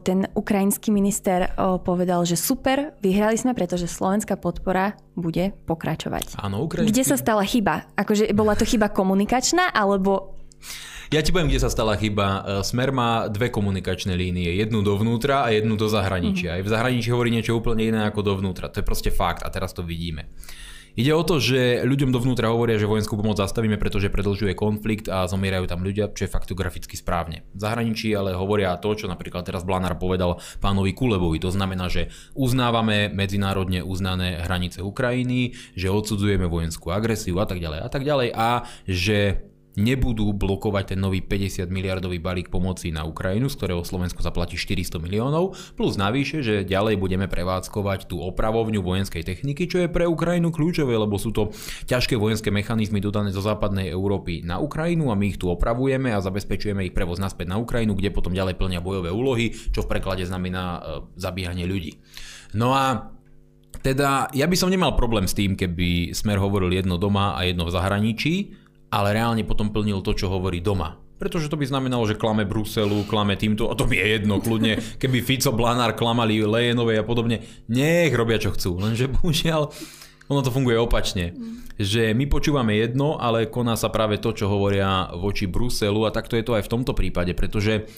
ten ukrajinský minister povedal, že super, vyhrali sme, pretože slovenská podpora bude pokračovať.
Áno, ukrajinský...
Kde sa stala chyba? Akože bola to chyba komunikačná, alebo
ja ti poviem, kde sa stala chyba. E, Smer má dve komunikačné línie. Jednu dovnútra a jednu do zahraničia. Mm-hmm. Aj v zahraničí hovorí niečo úplne iné ako dovnútra. To je proste fakt a teraz to vidíme. Ide o to, že ľuďom dovnútra hovoria, že vojenskú pomoc zastavíme, pretože predlžuje konflikt a zomierajú tam ľudia, čo je faktograficky správne. V zahraničí ale hovoria to, čo napríklad teraz Blanár povedal pánovi Kulebovi. To znamená, že uznávame medzinárodne uznané hranice Ukrajiny, že odsudzujeme vojenskú agresiu a tak ďalej a tak ďalej a že nebudú blokovať ten nový 50 miliardový balík pomoci na Ukrajinu, z ktorého Slovensko zaplatí 400 miliónov, plus navyše, že ďalej budeme prevádzkovať tú opravovňu vojenskej techniky, čo je pre Ukrajinu kľúčové, lebo sú to ťažké vojenské mechanizmy dodané zo západnej Európy na Ukrajinu a my ich tu opravujeme a zabezpečujeme ich prevoz naspäť na Ukrajinu, kde potom ďalej plnia bojové úlohy, čo v preklade znamená e, zabíjanie ľudí. No a teda ja by som nemal problém s tým, keby Smer hovoril jedno doma a jedno v zahraničí, ale reálne potom plnil to, čo hovorí doma. Pretože to by znamenalo, že klame Bruselu, klame týmto, a to mi je jedno, kľudne, keby Fico, Blanár klamali Lejenovej a podobne, nech robia čo chcú, lenže bohužiaľ ono to funguje opačne. Že my počúvame jedno, ale koná sa práve to, čo hovoria voči Bruselu a takto je to aj v tomto prípade, pretože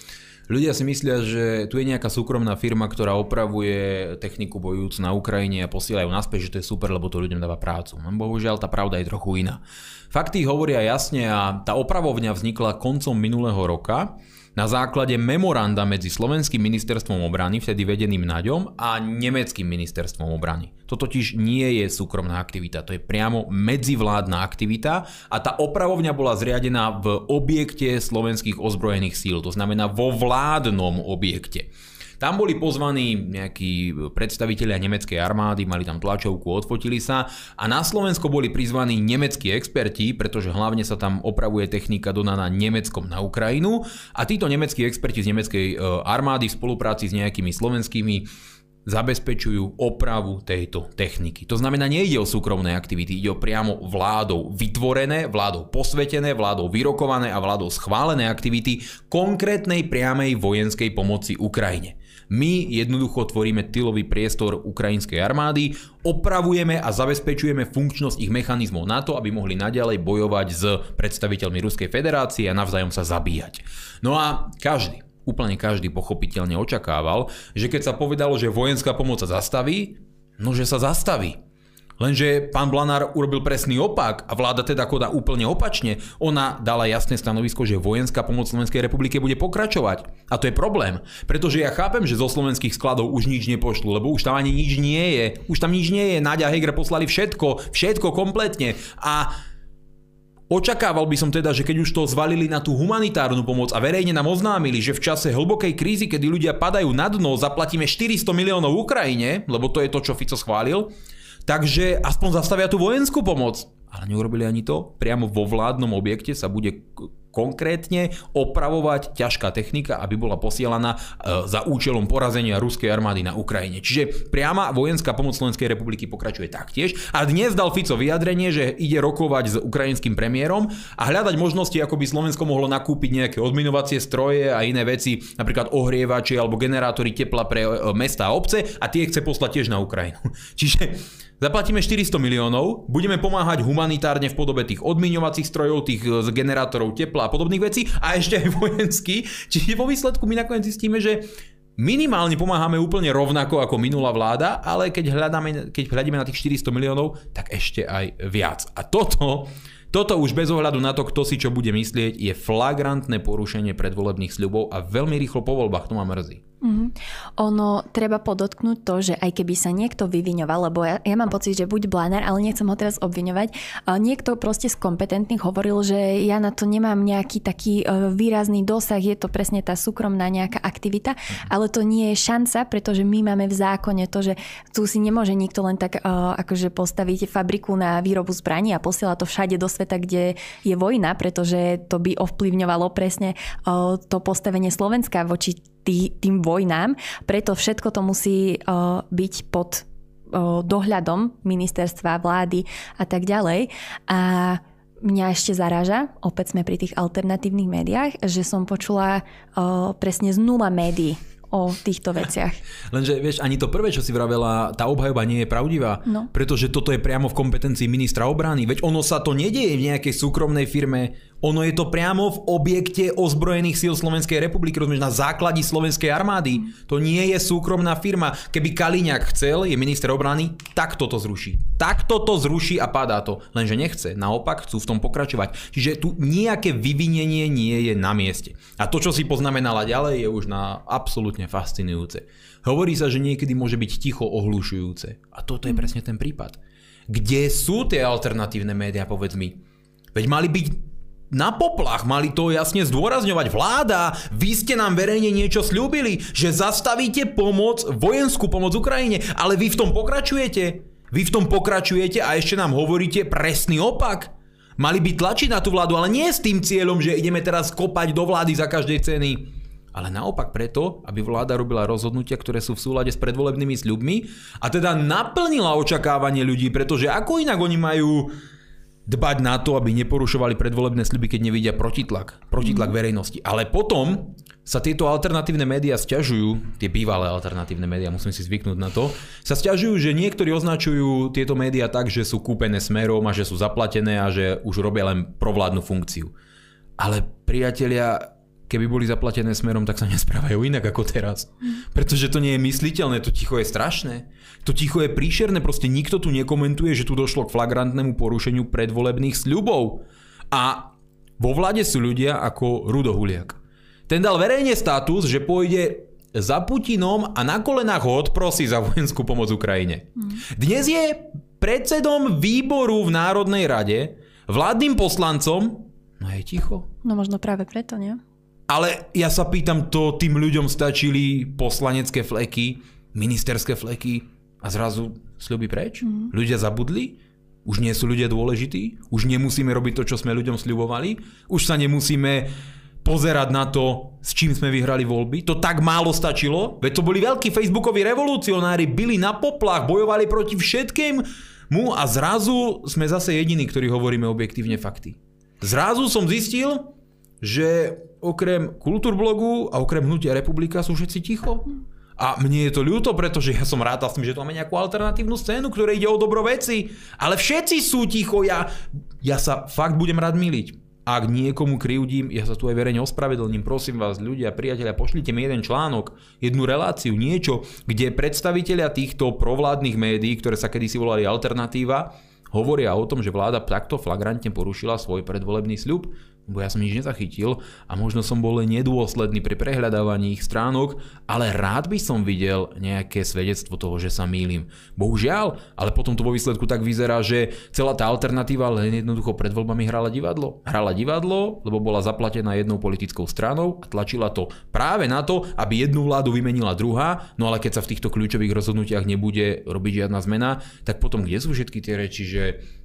Ľudia si myslia, že tu je nejaká súkromná firma, ktorá opravuje techniku bojujúcu na Ukrajine a posielajú naspäť, že to je super, lebo to ľuďom dáva prácu. No, bohužiaľ, tá pravda je trochu iná. Fakty hovoria jasne a tá opravovňa vznikla koncom minulého roka na základe memoranda medzi Slovenským ministerstvom obrany, vtedy vedeným Naďom, a Nemeckým ministerstvom obrany. To totiž nie je súkromná aktivita, to je priamo medzivládna aktivita a tá opravovňa bola zriadená v objekte slovenských ozbrojených síl, to znamená vo vládnom objekte. Tam boli pozvaní nejakí predstavitelia nemeckej armády, mali tam tlačovku, odfotili sa a na Slovensko boli prizvaní nemeckí experti, pretože hlavne sa tam opravuje technika dodaná Nemeckom na Ukrajinu a títo nemeckí experti z nemeckej e, armády v spolupráci s nejakými slovenskými zabezpečujú opravu tejto techniky. To znamená, nejde o súkromné aktivity, ide o priamo vládou vytvorené, vládou posvetené, vládou vyrokované a vládou schválené aktivity konkrétnej priamej vojenskej pomoci Ukrajine. My jednoducho tvoríme tylový priestor ukrajinskej armády, opravujeme a zabezpečujeme funkčnosť ich mechanizmov na to, aby mohli naďalej bojovať s predstaviteľmi Ruskej federácie a navzájom sa zabíjať. No a každý, úplne každý pochopiteľne očakával, že keď sa povedalo, že vojenská pomoc sa zastaví, no že sa zastaví. Lenže pán Blanár urobil presný opak a vláda teda koda úplne opačne. Ona dala jasné stanovisko, že vojenská pomoc Slovenskej republike bude pokračovať. A to je problém, pretože ja chápem, že zo slovenských skladov už nič nepošlu, lebo už tam ani nič nie je. Už tam nič nie je. Náďa Heger poslali všetko, všetko kompletne. A Očakával by som teda, že keď už to zvalili na tú humanitárnu pomoc a verejne nám oznámili, že v čase hlbokej krízy, kedy ľudia padajú na dno, zaplatíme 400 miliónov Ukrajine, lebo to je to, čo Fico schválil, Takže aspoň zastavia tú vojenskú pomoc. Ale neurobili ani to. Priamo vo vládnom objekte sa bude konkrétne opravovať ťažká technika, aby bola posielaná e, za účelom porazenia ruskej armády na Ukrajine. Čiže priama vojenská pomoc Slovenskej republiky pokračuje taktiež. A dnes dal Fico vyjadrenie, že ide rokovať s ukrajinským premiérom a hľadať možnosti, ako by Slovensko mohlo nakúpiť nejaké odminovacie stroje a iné veci, napríklad ohrievače alebo generátory tepla pre e, mesta a obce a tie chce poslať tiež na Ukrajinu. Čiže Zaplatíme 400 miliónov, budeme pomáhať humanitárne v podobe tých odmiňovacích strojov, tých e, generátorov tepla a podobných vecí a ešte aj vojensky. Čiže vo výsledku my nakoniec zistíme, že minimálne pomáhame úplne rovnako ako minulá vláda, ale keď, hľadáme, keď hľadíme na tých 400 miliónov, tak ešte aj viac. A toto toto už bez ohľadu na to, kto si čo bude myslieť, je flagrantné porušenie predvolebných sľubov a veľmi rýchlo po voľbách to ma mrzí. Mm-hmm.
Ono treba podotknúť to, že aj keby sa niekto vyviňoval, lebo ja, ja mám pocit, že buď Blanár, ale nechcem ho teraz obviňovať, niekto proste z kompetentných hovoril, že ja na to nemám nejaký taký e, výrazný dosah, je to presne tá súkromná nejaká aktivita, mm-hmm. ale to nie je šanca, pretože my máme v zákone to, že tu si nemôže nikto len tak uh, akože postaviť fabriku na výrobu zbraní a posiela to všade do sveta, kde je vojna, pretože to by ovplyvňovalo presne uh, to postavenie Slovenska voči tý, tým vojnám. Preto všetko to musí uh, byť pod uh, dohľadom ministerstva, vlády a tak ďalej. A mňa ešte zaráža, opäť sme pri tých alternatívnych médiách, že som počula uh, presne z nula médií o týchto veciach.
Lenže vieš, ani to prvé, čo si vravela, tá obhajoba nie je pravdivá, no. pretože toto je priamo v kompetencii ministra obrany. Veď ono sa to nedieje v nejakej súkromnej firme ono je to priamo v objekte ozbrojených síl Slovenskej republiky, rozumieš, na základi Slovenskej armády. To nie je súkromná firma. Keby Kaliňák chcel, je minister obrany, tak toto zruší. Tak toto zruší a padá to. Lenže nechce. Naopak chcú v tom pokračovať. Čiže tu nejaké vyvinenie nie je na mieste. A to, čo si poznamenala ďalej, je už na absolútne fascinujúce. Hovorí sa, že niekedy môže byť ticho ohlušujúce. A toto je presne ten prípad. Kde sú tie alternatívne médiá, povedz mi? Veď mali byť na poplach, mali to jasne zdôrazňovať. Vláda, vy ste nám verejne niečo slúbili, že zastavíte pomoc, vojenskú pomoc Ukrajine, ale vy v tom pokračujete. Vy v tom pokračujete a ešte nám hovoríte presný opak. Mali by tlačiť na tú vládu, ale nie s tým cieľom, že ideme teraz kopať do vlády za každej ceny. Ale naopak preto, aby vláda robila rozhodnutia, ktoré sú v súlade s predvolebnými sľubmi a teda naplnila očakávanie ľudí, pretože ako inak oni majú dbať na to, aby neporušovali predvolebné sľuby, keď nevidia protitlak, protitlak mm. verejnosti. Ale potom sa tieto alternatívne médiá stiažujú, tie bývalé alternatívne médiá, musím si zvyknúť na to, sa stiažujú, že niektorí označujú tieto médiá tak, že sú kúpené smerom a že sú zaplatené a že už robia len provládnu funkciu. Ale priatelia, keby boli zaplatené smerom, tak sa nesprávajú inak ako teraz. Pretože to nie je mysliteľné, to ticho je strašné. To ticho je príšerné, proste nikto tu nekomentuje, že tu došlo k flagrantnému porušeniu predvolebných sľubov. A vo vláde sú ľudia ako Rudo Huliak. Ten dal verejne status, že pôjde za Putinom a na kolenách ho odprosí za vojenskú pomoc Ukrajine. Dnes je predsedom výboru v Národnej rade, vládnym poslancom, no je ticho.
No možno práve preto, nie?
Ale ja sa pýtam, to tým ľuďom stačili poslanecké fleky, ministerské fleky a zrazu sľuby preč? Mm. Ľudia zabudli? Už nie sú ľudia dôležití? Už nemusíme robiť to, čo sme ľuďom sľubovali? Už sa nemusíme pozerať na to, s čím sme vyhrali voľby. To tak málo stačilo? Veď to boli veľkí facebookoví revolucionári, byli na poplach, bojovali proti všetkým mu a zrazu sme zase jediní, ktorí hovoríme objektívne fakty. Zrazu som zistil, že okrem kultúrblogu a okrem hnutia republika sú všetci ticho. A mne je to ľúto, pretože ja som rád s tým, že tu máme nejakú alternatívnu scénu, ktoré ide o dobro veci. Ale všetci sú ticho, ja, ja sa fakt budem rád miliť. Ak niekomu krivdím, ja sa tu aj verejne ospravedlním, prosím vás, ľudia, priatelia, pošlite mi jeden článok, jednu reláciu, niečo, kde predstavitelia týchto provládnych médií, ktoré sa kedysi volali Alternatíva, hovoria o tom, že vláda takto flagrantne porušila svoj predvolebný sľub bo ja som nič nezachytil a možno som bol len nedôsledný pri prehľadávaní ich stránok, ale rád by som videl nejaké svedectvo toho, že sa mýlim. Bohužiaľ, ale potom to vo výsledku tak vyzerá, že celá tá alternatíva len jednoducho pred voľbami hrala divadlo. Hrala divadlo, lebo bola zaplatená jednou politickou stranou a tlačila to práve na to, aby jednu vládu vymenila druhá, no ale keď sa v týchto kľúčových rozhodnutiach nebude robiť žiadna zmena, tak potom kde sú všetky tie reči, že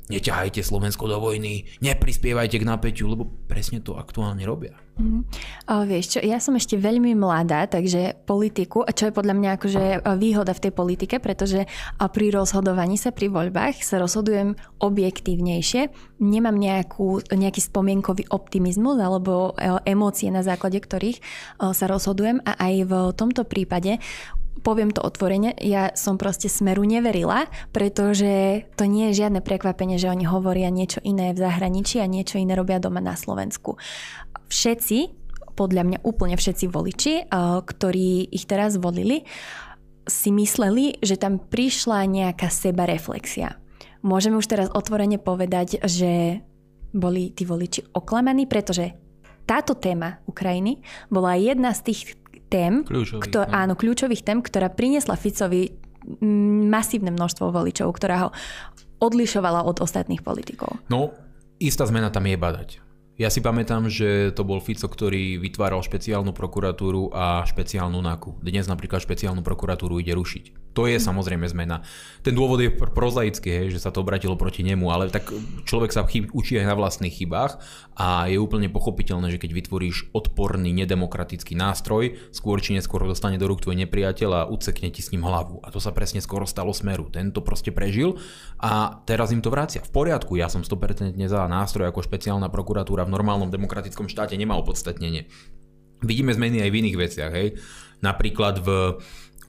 neťahajte Slovensko do vojny, neprispievajte k napäťu, lebo presne to aktuálne robia. Mm.
O, vieš čo, ja som ešte veľmi mladá, takže politiku, čo je podľa mňa akože výhoda v tej politike, pretože pri rozhodovaní sa pri voľbách sa rozhodujem objektívnejšie, nemám nejakú, nejaký spomienkový optimizmus alebo e, emócie, na základe ktorých sa rozhodujem a aj v tomto prípade poviem to otvorene, ja som proste Smeru neverila, pretože to nie je žiadne prekvapenie, že oni hovoria niečo iné v zahraničí a niečo iné robia doma na Slovensku. Všetci, podľa mňa úplne všetci voliči, eh, ktorí ich teraz volili, si mysleli, že tam prišla nejaká sebareflexia. Môžeme už teraz otvorene povedať, že boli tí voliči oklamaní, pretože táto téma Ukrajiny bola jedna z tých tém,
kľúčových,
ktor- no. áno, kľúčových tém, ktorá priniesla Ficovi masívne množstvo voličov, ktorá ho odlišovala od ostatných politikov.
No, istá zmena tam je badať. Ja si pamätám, že to bol Fico, ktorý vytváral špeciálnu prokuratúru a špeciálnu NAKU. Dnes napríklad špeciálnu prokuratúru ide rušiť. To je samozrejme zmena. Ten dôvod je prozaický, že sa to obratilo proti nemu, ale tak človek sa chyb, učí aj na vlastných chybách a je úplne pochopiteľné, že keď vytvoríš odporný, nedemokratický nástroj, skôr či neskôr dostane do rúk tvoj nepriateľ a ucekne ti s ním hlavu. A to sa presne skoro stalo smeru. Tento proste prežil a teraz im to vracia. V poriadku, ja som 100% za nástroj ako špeciálna prokuratúra v normálnom demokratickom štáte nemá opodstatnenie. Vidíme zmeny aj v iných veciach, hej. Napríklad v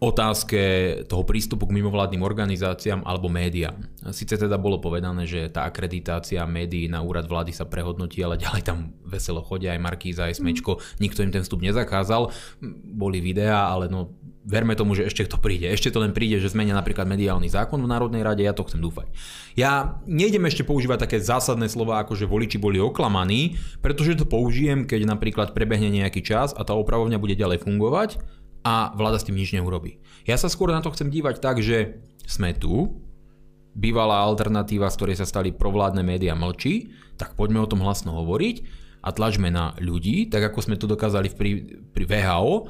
otázke toho prístupu k mimovládnym organizáciám alebo médiám. Sice teda bolo povedané, že tá akreditácia médií na úrad vlády sa prehodnotí, ale ďalej tam veselo chodia aj Markíza, aj Smečko, nikto im ten vstup nezakázal. Boli videá, ale no verme tomu, že ešte to príde. Ešte to len príde, že zmenia napríklad mediálny zákon v Národnej rade, ja to chcem dúfať. Ja nejdem ešte používať také zásadné slova, ako že voliči boli oklamaní, pretože to použijem, keď napríklad prebehne nejaký čas a tá opravovňa bude ďalej fungovať a vláda s tým nič neurobí. Ja sa skôr na to chcem dívať tak, že sme tu, bývalá alternatíva, z ktorej sa stali provládne médiá mlčí, tak poďme o tom hlasno hovoriť a tlačme na ľudí, tak ako sme to dokázali pri, pri VHO,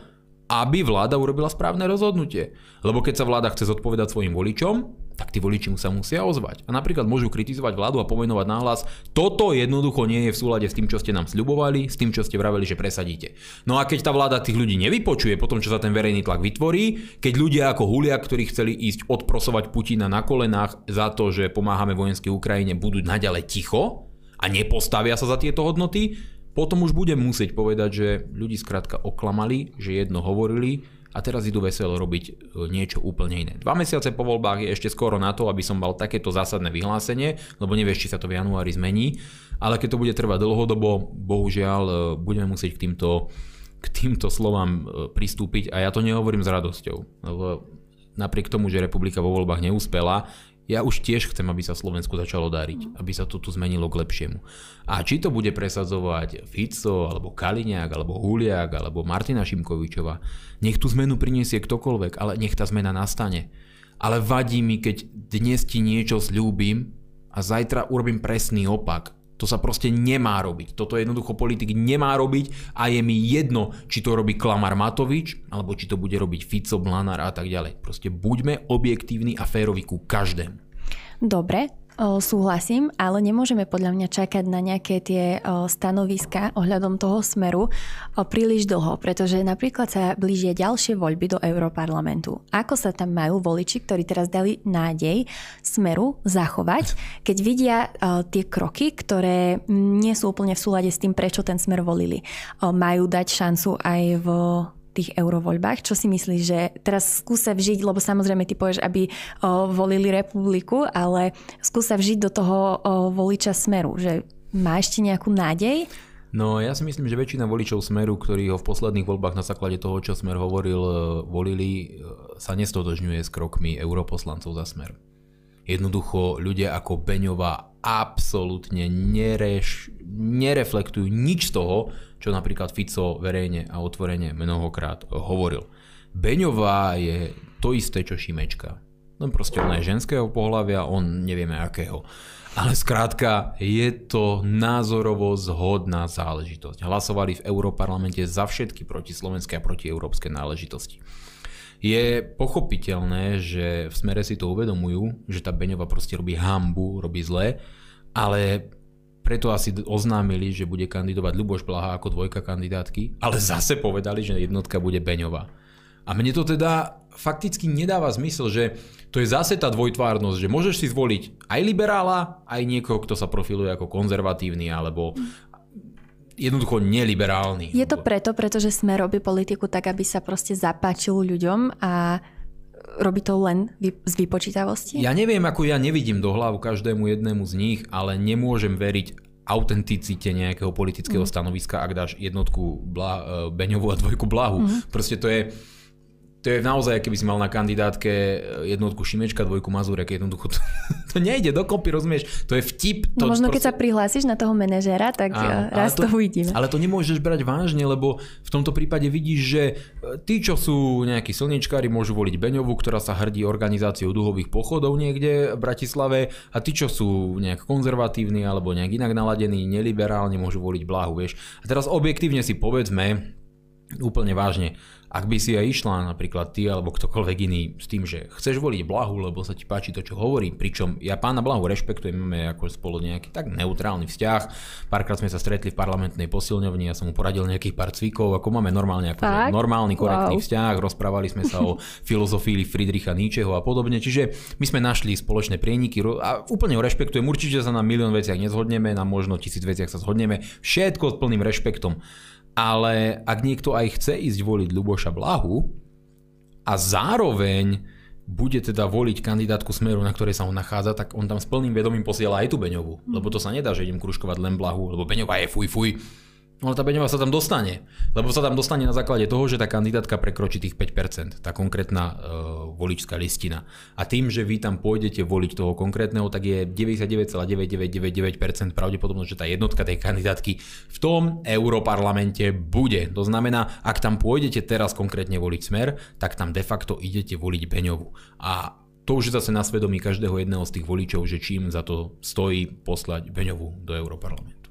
aby vláda urobila správne rozhodnutie. Lebo keď sa vláda chce zodpovedať svojim voličom, tak tí voliči mu sa musia ozvať. A napríklad môžu kritizovať vládu a pomenovať nahlas, toto jednoducho nie je v súlade s tým, čo ste nám sľubovali, s tým, čo ste vraveli, že presadíte. No a keď tá vláda tých ľudí nevypočuje po tom, čo sa ten verejný tlak vytvorí, keď ľudia ako Hulia, ktorí chceli ísť odprosovať Putina na kolenách za to, že pomáhame vojenskej Ukrajine, budú naďalej ticho a nepostavia sa za tieto hodnoty, potom už budem musieť povedať, že ľudí skrátka oklamali, že jedno hovorili, a teraz idú veselo robiť e, niečo úplne iné. Dva mesiace po voľbách je ešte skoro na to, aby som mal takéto zásadné vyhlásenie, lebo nevieš, či sa to v januári zmení, ale keď to bude trvať dlhodobo, bohužiaľ e, budeme musieť k týmto, k týmto slovám e, pristúpiť a ja to nehovorím s radosťou, lebo napriek tomu, že republika vo voľbách neúspela, ja už tiež chcem, aby sa Slovensku začalo dariť, aby sa to tu zmenilo k lepšiemu. A či to bude presadzovať Fico, alebo Kaliňák, alebo Huliak, alebo Martina Šimkovičová, nech tú zmenu priniesie ktokoľvek, ale nech tá zmena nastane. Ale vadí mi, keď dnes ti niečo slúbim a zajtra urobím presný opak. To sa proste nemá robiť. Toto jednoducho politik nemá robiť a je mi jedno, či to robí Klamar Matovič, alebo či to bude robiť Fico, Blanár a tak ďalej. Proste buďme objektívni a férovi ku každému.
Dobre, súhlasím, ale nemôžeme podľa mňa čakať na nejaké tie stanoviska ohľadom toho smeru príliš dlho, pretože napríklad sa blížia ďalšie voľby do Európarlamentu. Ako sa tam majú voliči, ktorí teraz dali nádej smeru zachovať, keď vidia tie kroky, ktoré nie sú úplne v súlade s tým, prečo ten smer volili. Majú dať šancu aj v tých eurovoľbách. Čo si myslíš, že teraz skúsa vžiť, lebo samozrejme ty povieš, aby o, volili republiku, ale skúsa vžiť do toho o, voliča smeru, že má ešte nejakú nádej?
No ja si myslím, že väčšina voličov Smeru, ktorí ho v posledných voľbách na základe toho, čo Smer hovoril, e, volili, e, sa nestotožňuje s krokmi europoslancov za Smer. Jednoducho ľudia ako Beňová absolútne nereš, nereflektujú nič z toho, čo napríklad Fico verejne a otvorene mnohokrát hovoril. Beňová je to isté, čo Šimečka. Len proste ona je ženského pohľavia, on nevieme akého. Ale skrátka, je to názorovo zhodná záležitosť. Hlasovali v Európarlamente za všetky proti slovenské a proti európske náležitosti. Je pochopiteľné, že v smere si to uvedomujú, že tá Beňová proste robí hambu, robí zle, ale preto asi oznámili, že bude kandidovať Luboš Blaha ako dvojka kandidátky, ale zase povedali, že jednotka bude Beňová. A mne to teda fakticky nedáva zmysel, že to je zase tá dvojtvárnosť, že môžeš si zvoliť aj liberála, aj niekoho, kto sa profiluje ako konzervatívny alebo jednoducho neliberálny.
Je to preto, pretože sme robí politiku tak, aby sa proste zapáčil ľuďom a robí to len z vypočítavosti?
Ja neviem, ako ja nevidím do hlavu každému jednému z nich, ale nemôžem veriť autenticite nejakého politického mm. stanoviska, ak dáš jednotku Bla, e, Beňovú a dvojku Blahu. Mm. Proste to je to je naozaj, keby si mal na kandidátke jednotku Šimečka, dvojku Mazurek, jednoducho to, to nejde dokopy, rozumieš? To je vtip.
To no možno proste... keď sa prihlásiš na toho manažéra, tak Áno, raz to, to uvidíme.
Ale to nemôžeš brať vážne, lebo v tomto prípade vidíš, že e, tí, čo sú nejakí slnečkári, môžu voliť Beňovu, ktorá sa hrdí organizáciou duhových pochodov niekde v Bratislave a tí, čo sú nejak konzervatívni alebo nejak inak naladení, neliberálne, môžu voliť Blahu, vieš. A teraz objektívne si povedzme, úplne vážne, ak by si aj išla napríklad ty alebo ktokoľvek iný s tým, že chceš voliť Blahu, lebo sa ti páči to, čo hovorí, pričom ja pána Blahu rešpektujem, máme ako spolu nejaký tak neutrálny vzťah. Párkrát sme sa stretli v parlamentnej posilňovni, ja som mu poradil nejakých pár cvikov, ako máme normálne ako normálny, korektný wow. vzťah, rozprávali sme sa o filozofii Friedricha Nietzscheho a podobne, čiže my sme našli spoločné prieniky a úplne ho rešpektujem, určite sa na milión veciach nezhodneme, na možno tisíc veciach sa zhodneme, všetko s plným rešpektom. Ale ak niekto aj chce ísť voliť Luboša Blahu a zároveň bude teda voliť kandidátku Smeru, na ktorej sa on nachádza, tak on tam s plným vedomím posiela aj tú Beňovú. Lebo to sa nedá, že idem kruškovať len Blahu, lebo Beňová je fuj fuj. No tá Beňová sa tam dostane. Lebo sa tam dostane na základe toho, že tá kandidátka prekročí tých 5%, tá konkrétna uh, voličská listina. A tým, že vy tam pôjdete voliť toho konkrétneho, tak je 99,9999% pravdepodobnosť, že tá jednotka tej kandidátky v tom europarlamente bude. To znamená, ak tam pôjdete teraz konkrétne voliť smer, tak tam de facto idete voliť Beňovu. A to už je zase na svedomí každého jedného z tých voličov, že čím za to stojí poslať Beňovu do europarlamentu.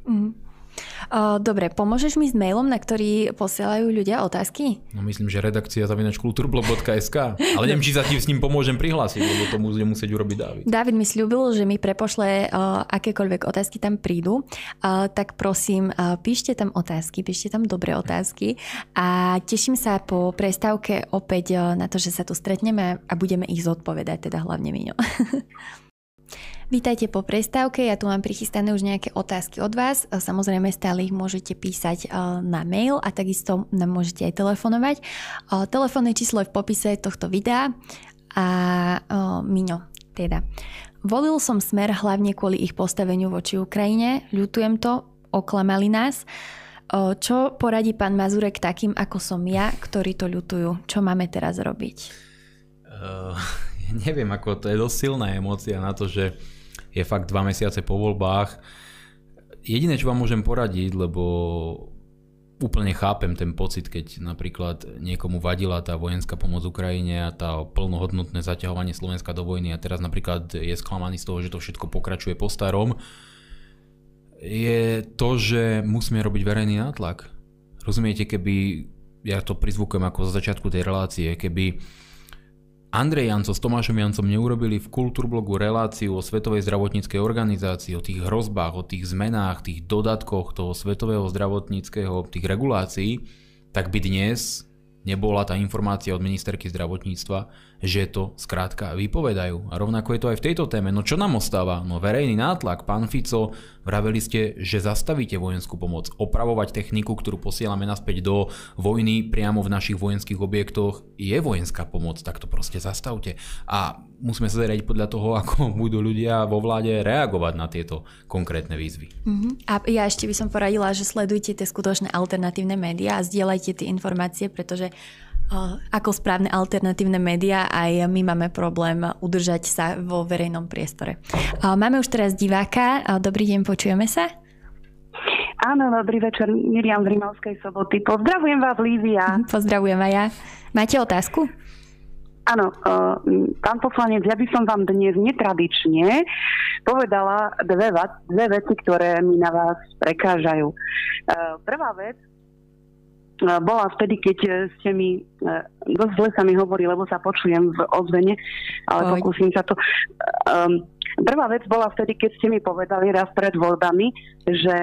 Dobre, pomôžeš mi s mailom, na ktorý posielajú ľudia otázky?
No myslím, že redakcia zavinač kulturblog.sk, ale neviem, či sa ti s ním pomôžem prihlásiť, lebo to bude musieť urobiť David.
David mi slúbil, že mi prepošle akékoľvek otázky tam prídu, tak prosím, píšte tam otázky, píšte tam dobré otázky a teším sa po prestávke opäť na to, že sa tu stretneme a budeme ich zodpovedať, teda hlavne Miňo. Vítajte po prestávke, ja tu mám prichystané už nejaké otázky od vás. Samozrejme stále ich môžete písať na mail a takisto nám môžete aj telefonovať. Telefónne číslo je v popise tohto videa a Miňo, teda. Volil som smer hlavne kvôli ich postaveniu voči Ukrajine, ľutujem to, oklamali nás. Čo poradí pán Mazurek takým, ako som ja, ktorí to ľutujú? Čo máme teraz robiť?
Uh, neviem, ako to je dosť silná emócia na to, že je fakt dva mesiace po voľbách. Jediné, čo vám môžem poradiť, lebo úplne chápem ten pocit, keď napríklad niekomu vadila tá vojenská pomoc Ukrajine a tá plnohodnotné zaťahovanie Slovenska do vojny a teraz napríklad je sklamaný z toho, že to všetko pokračuje po starom, je to, že musíme robiť verejný nátlak. Rozumiete, keby, ja to prizvukujem ako za začiatku tej relácie, keby Andrej Janco s Tomášom Jancom neurobili v Kultúrblogu reláciu o Svetovej zdravotníckej organizácii, o tých hrozbách, o tých zmenách, tých dodatkoch toho Svetového zdravotníckého, tých regulácií, tak by dnes nebola tá informácia od ministerky zdravotníctva, že to skrátka vypovedajú. A rovnako je to aj v tejto téme. No čo nám ostáva? No verejný nátlak. Pán Fico, vraveli ste, že zastavíte vojenskú pomoc. Opravovať techniku, ktorú posielame naspäť do vojny priamo v našich vojenských objektoch je vojenská pomoc. Tak to proste zastavte. A musíme sa zrieť podľa toho, ako budú ľudia vo vláde reagovať na tieto konkrétne výzvy.
Uh-huh. A ja ešte by som poradila, že sledujte tie skutočné alternatívne médiá a zdieľajte tie informácie, pretože ako správne alternatívne médiá, aj my máme problém udržať sa vo verejnom priestore. Máme už teraz diváka. Dobrý deň, počujeme sa?
Áno, dobrý večer, Miriam z Rimavskej soboty. Pozdravujem vás, Lívia.
Pozdravujem aj ja. Máte otázku?
Áno, pán poslanec, ja by som vám dnes netradične povedala dve, dve veci, ktoré mi na vás prekážajú. Prvá vec, bola vtedy, keď ste mi, dosť zle sa mi hovorí, lebo sa počujem v ozvene, ale Poď. pokúsim sa to. Prvá vec bola vtedy, keď ste mi povedali raz pred voľbami, že,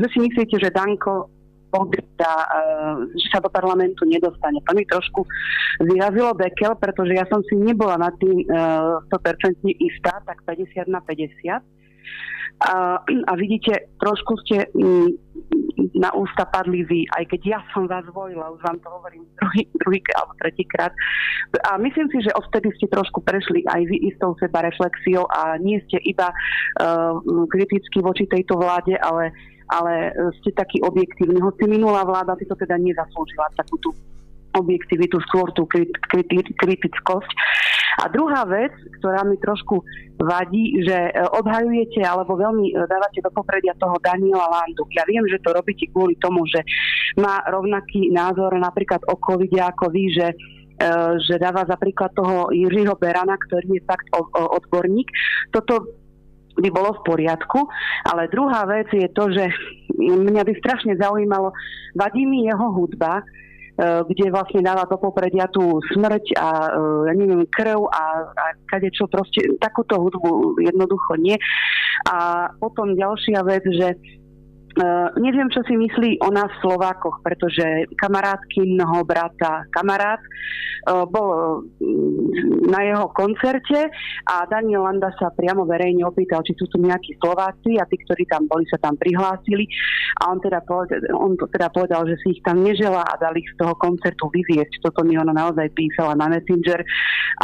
že si myslíte, že Danko odda, že sa do parlamentu nedostane. To mi trošku vyrazilo dekel, pretože ja som si nebola na tým 100% istá, tak 50 na 50 a, a vidíte, trošku ste mm, na ústa padli vy, aj keď ja som vás volila, už vám to hovorím druhý, druhý alebo tretíkrát. A myslím si, že odtedy ste trošku prešli aj vy istou seba reflexiou a nie ste iba uh, kritickí voči tejto vláde, ale, ale ste taký objektívny. Hoci minulá vláda si to teda nezaslúžila, takú tú objektivitu, skôr tú kritickosť. A druhá vec, ktorá mi trošku vadí, že e, obhajujete alebo veľmi e, dávate do popredia toho Daniela Landu. Ja viem, že to robíte kvôli tomu, že má rovnaký názor napríklad o covide ako vy, že e, že dáva za príklad toho Jiřího Berana, ktorý je fakt odborník. Toto by bolo v poriadku, ale druhá vec je to, že mňa by strašne zaujímalo, vadí mi jeho hudba, E, kde vlastne dáva do popredia tú smrť a e, ja neviem, krv a, a čo proste takúto hudbu jednoducho nie. A potom ďalšia vec, že Uh, neviem, čo si myslí o nás Slovákoch, pretože kamarátkynnho brata kamarát uh, bol uh, na jeho koncerte a Daniel Landa sa priamo verejne opýtal, či sú tu nejakí Slováci a tí, ktorí tam boli, sa tam prihlásili a on teda povedal, on teda povedal, že si ich tam nežela a dali ich z toho koncertu vyviesť. Toto mi ona naozaj písala na Messenger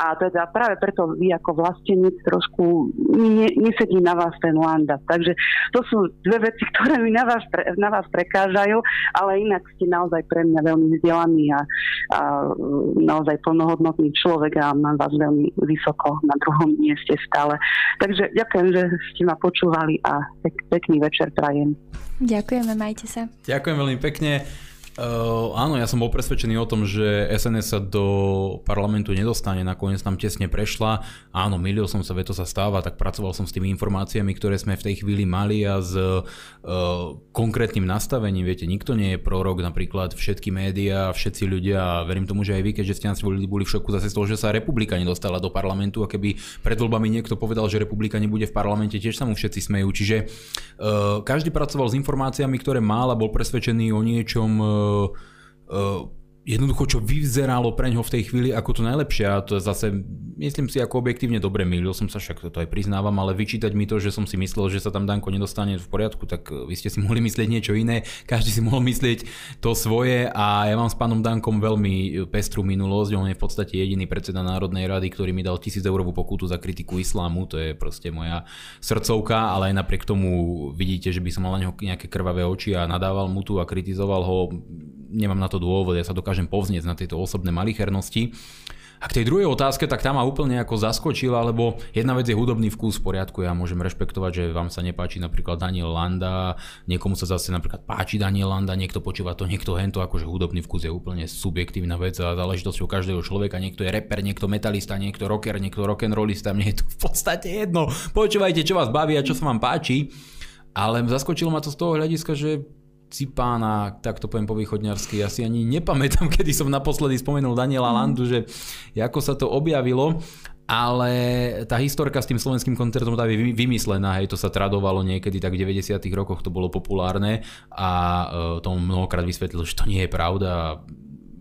a teda práve preto vy ako vlastenec trošku ne, nesedí na vás ten Landa. Takže to sú dve veci, ktoré mi na vás, pre, na vás prekážajú, ale inak ste naozaj pre mňa veľmi vzdelaný a, a naozaj plnohodnotný človek a mám vás veľmi vysoko na druhom mieste stále. Takže ďakujem, že ste ma počúvali a pek, pekný večer prajem.
Ďakujeme, majte sa.
Ďakujem veľmi pekne. Uh, áno, ja som bol presvedčený o tom, že SNS sa do parlamentu nedostane, nakoniec tam tesne prešla. Áno, milil som sa, veto sa stáva, tak pracoval som s tými informáciami, ktoré sme v tej chvíli mali a s uh, konkrétnym nastavením. Viete, nikto nie je prorok, napríklad všetky médiá, všetci ľudia, a verím tomu, že aj vy, keďže ste nás boli, boli v šoku zase z toho, že sa republika nedostala do parlamentu a keby pred voľbami niekto povedal, že republika nebude v parlamente, tiež sa mu všetci smejú. Čiže uh, každý pracoval s informáciami, ktoré mal a bol presvedčený o niečom uh, jednoducho, čo vyzeralo pre ňo v tej chvíli ako to najlepšie. A to zase, myslím si, ako objektívne dobre milil som sa, však to aj priznávam, ale vyčítať mi to, že som si myslel, že sa tam Danko nedostane v poriadku, tak vy ste si mohli myslieť niečo iné, každý si mohol myslieť to svoje. A ja mám s pánom Dankom veľmi pestrú minulosť, on je v podstate jediný predseda Národnej rady, ktorý mi dal 1000 eurovú pokutu za kritiku islámu, to je proste moja srdcovka, ale aj napriek tomu vidíte, že by som mal na neho nejaké krvavé oči a nadával mu tu a kritizoval ho, nemám na to dôvod, ja sa dokážem povznieť na tieto osobné malichernosti. A k tej druhej otázke, tak tá ma úplne ako zaskočila, lebo jedna vec je hudobný vkus v poriadku, ja môžem rešpektovať, že vám sa nepáči napríklad Daniel Landa, niekomu sa zase napríklad páči Daniel Landa, niekto počúva to, niekto hento, akože hudobný vkus je úplne subjektívna vec a záležitosťou každého človeka, niekto je rapper, niekto metalista, niekto rocker, niekto rock'n'rollista, mne je to v podstate jedno. Počúvajte, čo vás baví a čo sa vám páči. Ale zaskočilo ma to z toho hľadiska, že Cipána, tak to poviem po východňarsky, ja si ani nepamätám, kedy som naposledy spomenul Daniela Landu, že ako sa to objavilo, ale tá historka s tým slovenským koncertom tá je vymyslená, hej, to sa tradovalo niekedy, tak v 90 rokoch to bolo populárne a uh, tomu mnohokrát vysvetlil, že to nie je pravda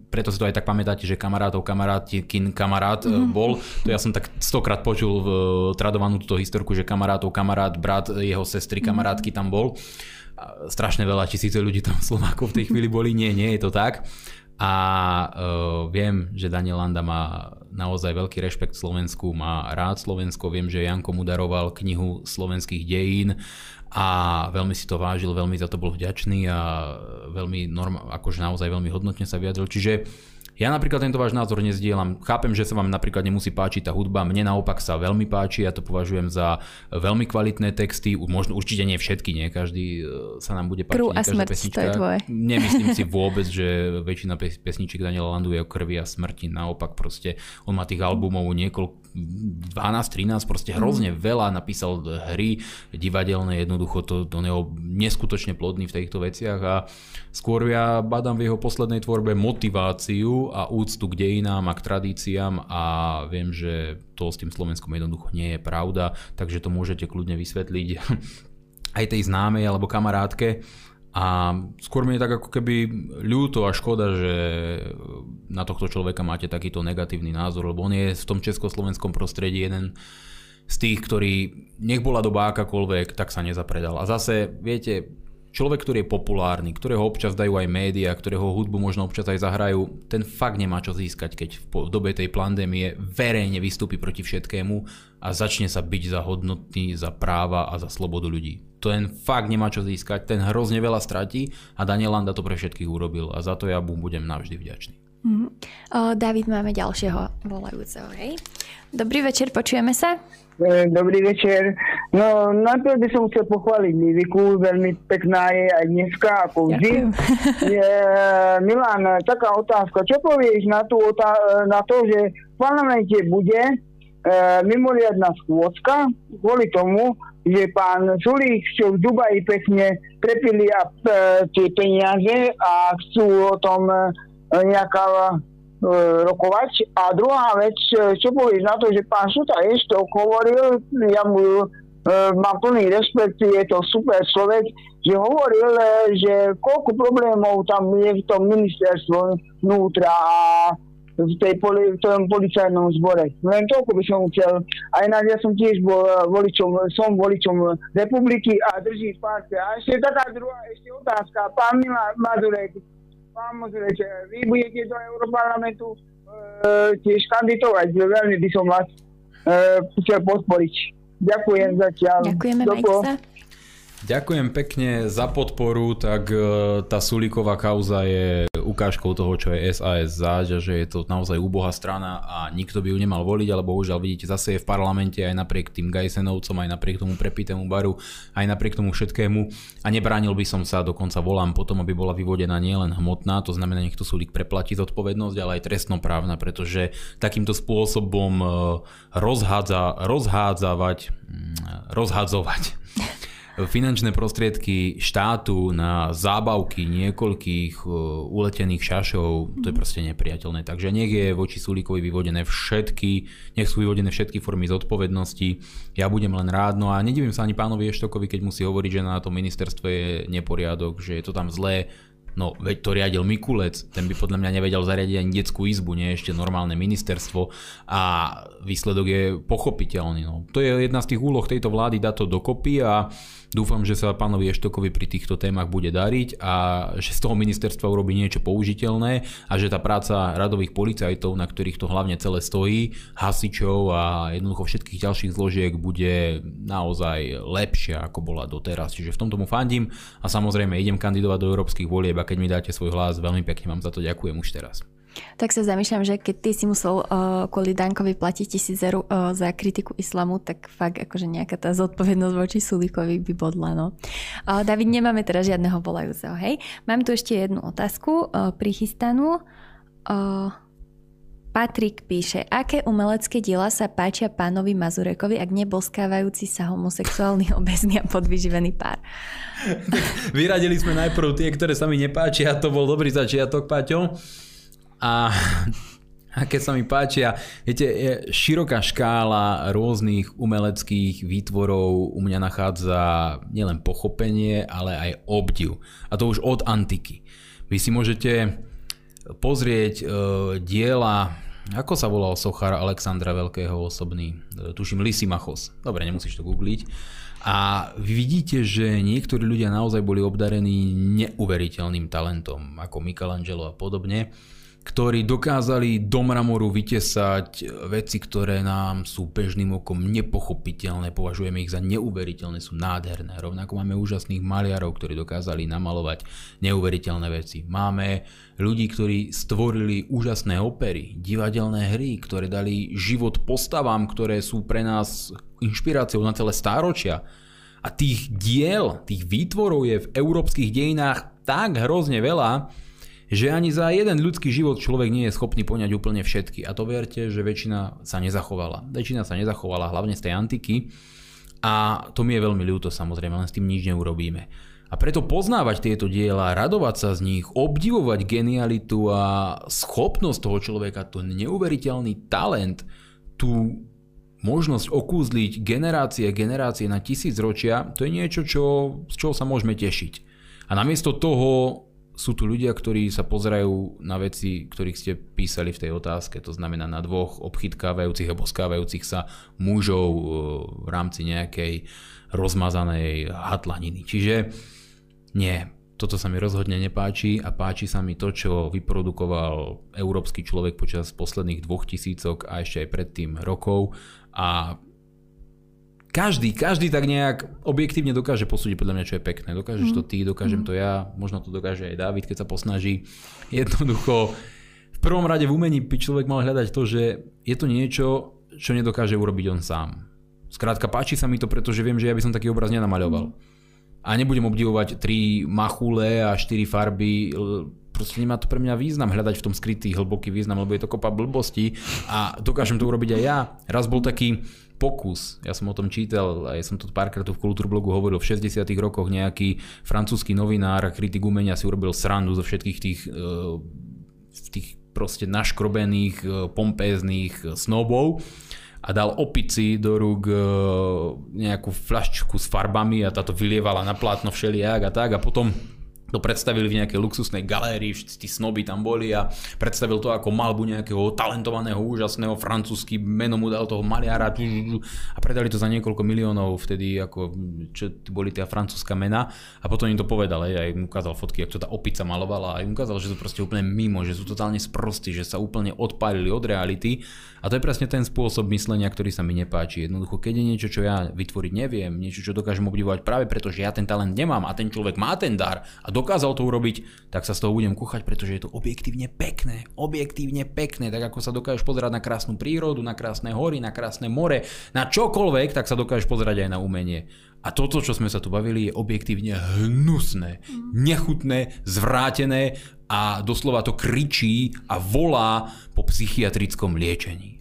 preto si to aj tak pamätáte, že kamarátov kamarát, kin kamarát mm-hmm. bol. To ja som tak stokrát počul v, tradovanú túto historku, že kamarátov kamarát, brat jeho sestry kamarátky tam bol strašne veľa tisíce ľudí tam Slovákov v tej chvíli boli, nie, nie je to tak. A uh, viem, že Daniel Landa má naozaj veľký rešpekt Slovensku, má rád Slovensko, viem, že Janko mu daroval knihu slovenských dejín a veľmi si to vážil, veľmi za to bol vďačný a veľmi norm, akože naozaj veľmi hodnotne sa vyjadril. Čiže Ja napríklad tento váš názor nezdielam. Chápem, že sa vám napríklad nemusí páčiť tá hudba, mne naopak sa veľmi páči, ja to považujem za veľmi kvalitné texty, možno určite nie všetky, nie každý e, sa nám bude páčiť.
Krv a smrť, pesnička. to je tvoje.
Nemyslím si vôbec, že väčšina pesničiek Daniela Landu je o krvi a smrti, naopak proste on má tých albumov niekoľko 12-13, proste hrozne mm. veľa, napísal hry divadelné, jednoducho to, to je neskutočne plodný v týchto veciach a skôr ja badám v jeho poslednej tvorbe motiváciu a úctu k dejinám a k tradíciám a viem, že to s tým Slovenskom jednoducho nie je pravda, takže to môžete kľudne vysvetliť aj tej známej alebo kamarátke. A skôr mi je tak ako keby ľúto a škoda, že na tohto človeka máte takýto negatívny názor, lebo on je v tom československom prostredí jeden z tých, ktorý nech bola doba akákoľvek, tak sa nezapredal. A zase, viete, človek, ktorý je populárny, ktorého občas dajú aj médiá, ktorého hudbu možno občas aj zahrajú, ten fakt nemá čo získať, keď v dobe tej pandémie verejne vystúpi proti všetkému a začne sa byť za hodnotný, za práva a za slobodu ľudí. Ten fakt nemá čo získať, ten hrozne veľa stratí a Daniel Landa to pre všetkých urobil a za to ja budem navždy vďačný.
Mm. O, David, máme ďalšieho volajúceho, hej? Dobrý večer, počujeme sa?
E, dobrý večer. No najprv by som chcel pochváliť Liviku, veľmi pekná je aj dneska, ako vždy. Je, Milan, taká otázka. Čo povieš na, tú, na to, že v parlamente bude e, mimoriadná schôdzka kvôli tomu, že pán Sulík čo v Dubaji pekne prepili a, e, tie peniaze a chcú o tom e, nejaká rokovať. A druhá vec, e, čo povieš na to, že pán Suta ešte hovoril, ja mu e, mám plný rešpekt, je to super človek, že hovoril, že koľko problémov tam je v tom ministerstvu vnútra a v, tej poli, v tom policajnom zbore. Len toľko by som chcel. Aj na ja som tiež bol voličom, som voličom republiky a drží v A ešte taká druhá ešte otázka. Pán Mazurek, Samozrejme, vy budete do Európarlamentu e, tiež kandidovať. Veľmi by som vás e, chcel podporiť. Ďakujem zatiaľ.
Ďakujeme, majte sa.
Ďakujem pekne za podporu, tak e, tá Sulíková kauza je ukážkou toho, čo je SAS záď že je to naozaj úbohá strana a nikto by ju nemal voliť, ale bohužiaľ vidíte, zase je v parlamente aj napriek tým Gajsenovcom, aj napriek tomu prepitému baru, aj napriek tomu všetkému. A nebránil by som sa, dokonca volám potom, aby bola vyvodená nielen hmotná, to znamená, nech to Sulík preplatí zodpovednosť, ale aj trestnoprávna, pretože takýmto spôsobom e, rozhádza, rozhádzavať, mm, rozhádzovať finančné prostriedky štátu na zábavky niekoľkých uh, uletených šašov, to je mhm. proste nepriateľné. Takže nech je voči Sulíkovi vyvodené všetky, nech sú vyvodené všetky formy zodpovednosti. Ja budem len rád, no a nedivím sa ani pánovi Eštokovi, keď musí hovoriť, že na tom ministerstve je neporiadok, že je to tam zlé, No, veď to riadil Mikulec, ten by podľa mňa nevedel zariadiť ani detskú izbu, nie ešte normálne ministerstvo a výsledok je pochopiteľný. No. To je jedna z tých úloh tejto vlády dať to dokopy a Dúfam, že sa pánovi Eštokovi pri týchto témach bude dariť a že z toho ministerstva urobí niečo použiteľné a že tá práca radových policajtov, na ktorých to hlavne celé stojí, hasičov a jednoducho všetkých ďalších zložiek bude naozaj lepšia ako bola doteraz. Čiže v tom tomu fandím a samozrejme idem kandidovať do európskych volieb a keď mi dáte svoj hlas, veľmi pekne vám za to ďakujem už teraz.
Tak sa zamýšľam, že keď ty si musel uh, kvôli Dankovi platiť tisíc eur uh, za kritiku islamu, tak fakt akože nejaká tá zodpovednosť voči Sulíkovi by bodla. No. Uh, David, nemáme teraz žiadneho volajúceho, hej? Mám tu ešte jednu otázku uh, prichystanú. Uh, Patrik píše, aké umelecké diela sa páčia pánovi Mazurekovi, ak neboskávajúci sa homosexuálny, obezný a podvyživený pár?
Vyradili sme najprv tie, ktoré sa mi nepáčia, to bol dobrý začiatok, Paťo. A aké sa mi páčia. Viete, je široká škála rôznych umeleckých výtvorov u mňa nachádza nielen pochopenie, ale aj obdiv. A to už od antiky. Vy si môžete pozrieť e, diela, ako sa volal sochár Alexandra Veľkého osobný, e, tuším Lysimachos. Dobre, nemusíš to googliť. A vidíte, že niektorí ľudia naozaj boli obdarení neuveriteľným talentom, ako Michelangelo a podobne ktorí dokázali do mramoru vytesať veci, ktoré nám sú bežným okom nepochopiteľné, považujeme ich za neuveriteľné, sú nádherné. Rovnako máme úžasných maliarov, ktorí dokázali namalovať neuveriteľné veci. Máme ľudí, ktorí stvorili úžasné opery, divadelné hry, ktoré dali život postavám, ktoré sú pre nás inšpiráciou na celé stáročia. A tých diel, tých výtvorov je v európskych dejinách tak hrozne veľa, že ani za jeden ľudský život človek nie je schopný poňať úplne všetky. A to verte, že väčšina sa nezachovala. Väčšina sa nezachovala hlavne z tej antiky a to mi je veľmi ľúto samozrejme, len s tým nič neurobíme. A preto poznávať tieto diela, radovať sa z nich, obdivovať genialitu a schopnosť toho človeka, to neuveriteľný talent, tú možnosť okúzliť generácie, generácie na tisíc ročia, to je niečo, čo, z čoho sa môžeme tešiť. A namiesto toho sú tu ľudia, ktorí sa pozerajú na veci, ktorých ste písali v tej otázke, to znamená na dvoch obchytkávajúcich a boskávajúcich sa mužov e, v rámci nejakej rozmazanej hatlaniny. Čiže nie, toto sa mi rozhodne nepáči a páči sa mi to, čo vyprodukoval európsky človek počas posledných dvoch tisícok a ešte aj predtým rokov a každý, každý tak nejak objektívne dokáže posúdiť podľa mňa, čo je pekné. Dokážeš mm. to ty, dokážem mm. to ja, možno to dokáže aj David, keď sa posnaží. Jednoducho, v prvom rade v umení by človek mal hľadať to, že je to niečo, čo nedokáže urobiť on sám. Skrátka, páči sa mi to, pretože viem, že ja by som taký obraz nenamaľoval. Mm. A nebudem obdivovať tri machule a štyri farby, proste nemá to pre mňa význam hľadať v tom skrytý hlboký význam, lebo je to kopa blbosti a dokážem to urobiť aj ja. Raz bol taký, pokus, ja som o tom čítal, a ja som to párkrát v Kultúrblogu hovoril, v 60 rokoch nejaký francúzsky novinár a kritik umenia si urobil srandu zo všetkých tých, uh, tých proste naškrobených, uh, pompéznych snobov a dal opici do rúk uh, nejakú fľaščku s farbami a táto vylievala na plátno všelijak a tak a potom to predstavili v nejakej luxusnej galérii, všetci tí snoby tam boli a predstavil to ako malbu nejakého talentovaného, úžasného francúzsky meno mu dal toho maliara a predali to za niekoľko miliónov vtedy, ako čo boli tie francúzska mena a potom im to povedal, aj, aj mu ukázal fotky, ako to tá opica malovala a im ukázal, že to proste úplne mimo, že sú totálne sprostí, že sa úplne odpálili od reality a to je presne ten spôsob myslenia, ktorý sa mi nepáči. Jednoducho, keď je niečo, čo ja vytvoriť neviem, niečo, čo dokážem obdivovať práve preto, že ja ten talent nemám a ten človek má ten dar a dokázal to urobiť, tak sa z toho budem kuchať, pretože je to objektívne pekné. Objektívne pekné, tak ako sa dokážeš pozerať na krásnu prírodu, na krásne hory, na krásne more, na čokoľvek, tak sa dokážeš pozerať aj na umenie. A toto, čo sme sa tu bavili, je objektívne hnusné, nechutné, zvrátené a doslova to kričí a volá po psychiatrickom liečení.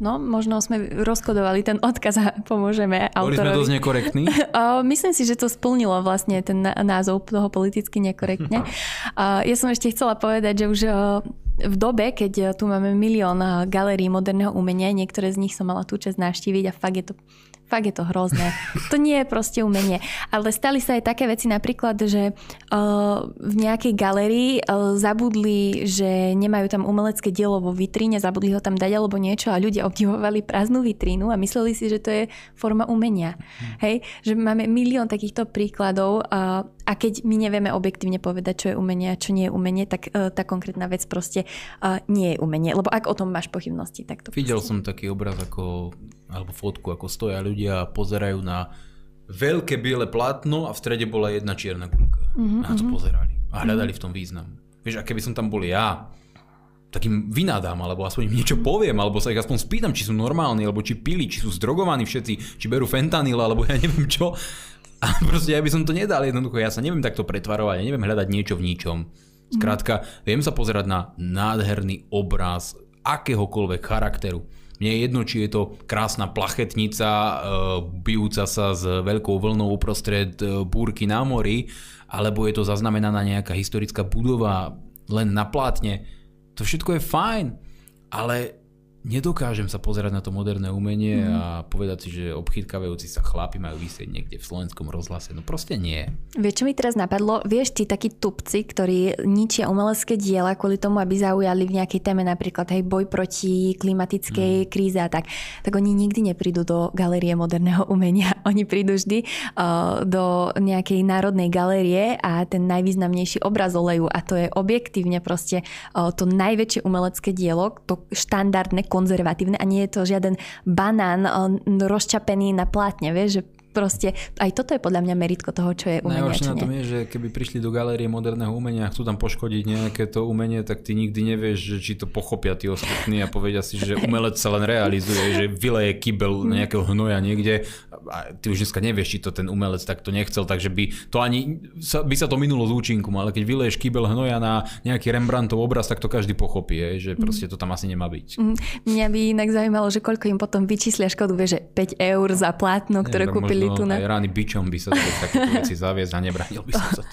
No, možno sme rozkodovali ten odkaz a pomôžeme autorovi.
Boli sme dosť nekorektní?
Myslím si, že to splnilo vlastne ten názov toho politicky nekorektne. ja som ešte chcela povedať, že už v dobe, keď tu máme milión galérií moderného umenia, niektoré z nich som mala tú čas navštíviť a fakt je to Fakt je to hrozné. To nie je proste umenie. Ale stali sa aj také veci napríklad, že uh, v nejakej galerii uh, zabudli, že nemajú tam umelecké dielo vo vitríne, zabudli ho tam dať alebo niečo a ľudia obdivovali prázdnu vitrínu a mysleli si, že to je forma umenia. Hmm. Hej? Že máme milión takýchto príkladov uh, a keď my nevieme objektívne povedať, čo je umenie a čo nie je umenie, tak uh, tá konkrétna vec proste uh, nie je umenie. Lebo ak o tom máš pochybnosti, tak to
Videl
proste...
som taký obraz ako alebo fotku, ako stoja ľudia a pozerajú na veľké biele plátno a v strede bola jedna čierna guľka. Mm-hmm. Na to mhm. pozerali a hľadali mm-hmm. v tom význam. Vieš, a keby som tam bol ja, tak im vynadám, alebo aspoň im niečo poviem, alebo sa ich aspoň spýtam, či sú normálni, alebo či pili, či sú zdrogovaní všetci, či berú fentanyl, alebo ja neviem čo. A proste ja by som to nedal jednoducho, ja sa neviem takto pretvarovať, ja neviem hľadať niečo v ničom. Skrátka, viem sa pozerať na nádherný obraz akéhokoľvek charakteru. Mne je jedno, či je to krásna plachetnica, e, bijúca sa s veľkou vlnou uprostred e, búrky na mori, alebo je to zaznamenaná nejaká historická budova len na plátne. To všetko je fajn, ale nedokážem sa pozerať na to moderné umenie mm. a povedať si, že obchytkavajúci sa chlapi majú vysieť niekde v slovenskom rozhlase. No proste nie.
Vieš, čo mi teraz napadlo? Vieš, tí takí tupci, ktorí ničia umelecké diela kvôli tomu, aby zaujali v nejakej téme napríklad hej, boj proti klimatickej mm. kríze a tak, tak oni nikdy neprídu do galérie moderného umenia. Oni prídu vždy uh, do nejakej národnej galérie a ten najvýznamnejší obraz olejú a to je objektívne proste uh, to najväčšie umelecké dielo, to štandardné konzervatívne a nie je to žiaden banán rozčapený na plátne, vieš, že proste aj toto je podľa mňa meritko toho, čo je umenie.
Najhoršie na tom je, že keby prišli do galérie moderného umenia a chcú tam poškodiť nejaké to umenie, tak ty nikdy nevieš, že či to pochopia tí ostatní a povedia si, že umelec sa len realizuje, že vyleje kybel mm. nejakého hnoja niekde a ty už dneska nevieš, či to ten umelec takto nechcel, takže by to ani by sa to minulo z účinkom, ale keď vyleješ kybel hnoja na nejaký Rembrandtov obraz, tak to každý pochopí, že mm. proste to tam asi nemá byť.
Mm. Mňa by inak zaujímalo, že koľko im potom vyčíslia škodu, vie, že 5 eur za plátno, ktoré kúpili
byli tu na... Aj rány bičom by sa takéto veci zaviesť a nebránil by som sa.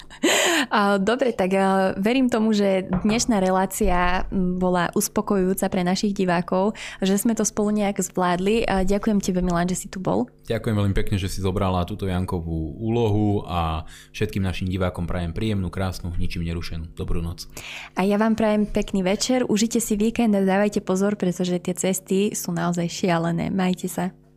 Dobre, tak verím tomu, že dnešná relácia bola uspokojujúca pre našich divákov, že sme to spolu nejak zvládli. Ďakujem tebe, Milan, že si tu bol.
Ďakujem veľmi pekne, že si zobrala túto Jankovú úlohu a všetkým našim divákom prajem príjemnú, krásnu, ničím nerušenú. Dobrú noc.
A ja vám prajem pekný večer. Užite si víkend a dávajte pozor, pretože tie cesty sú naozaj šialené. Majte sa.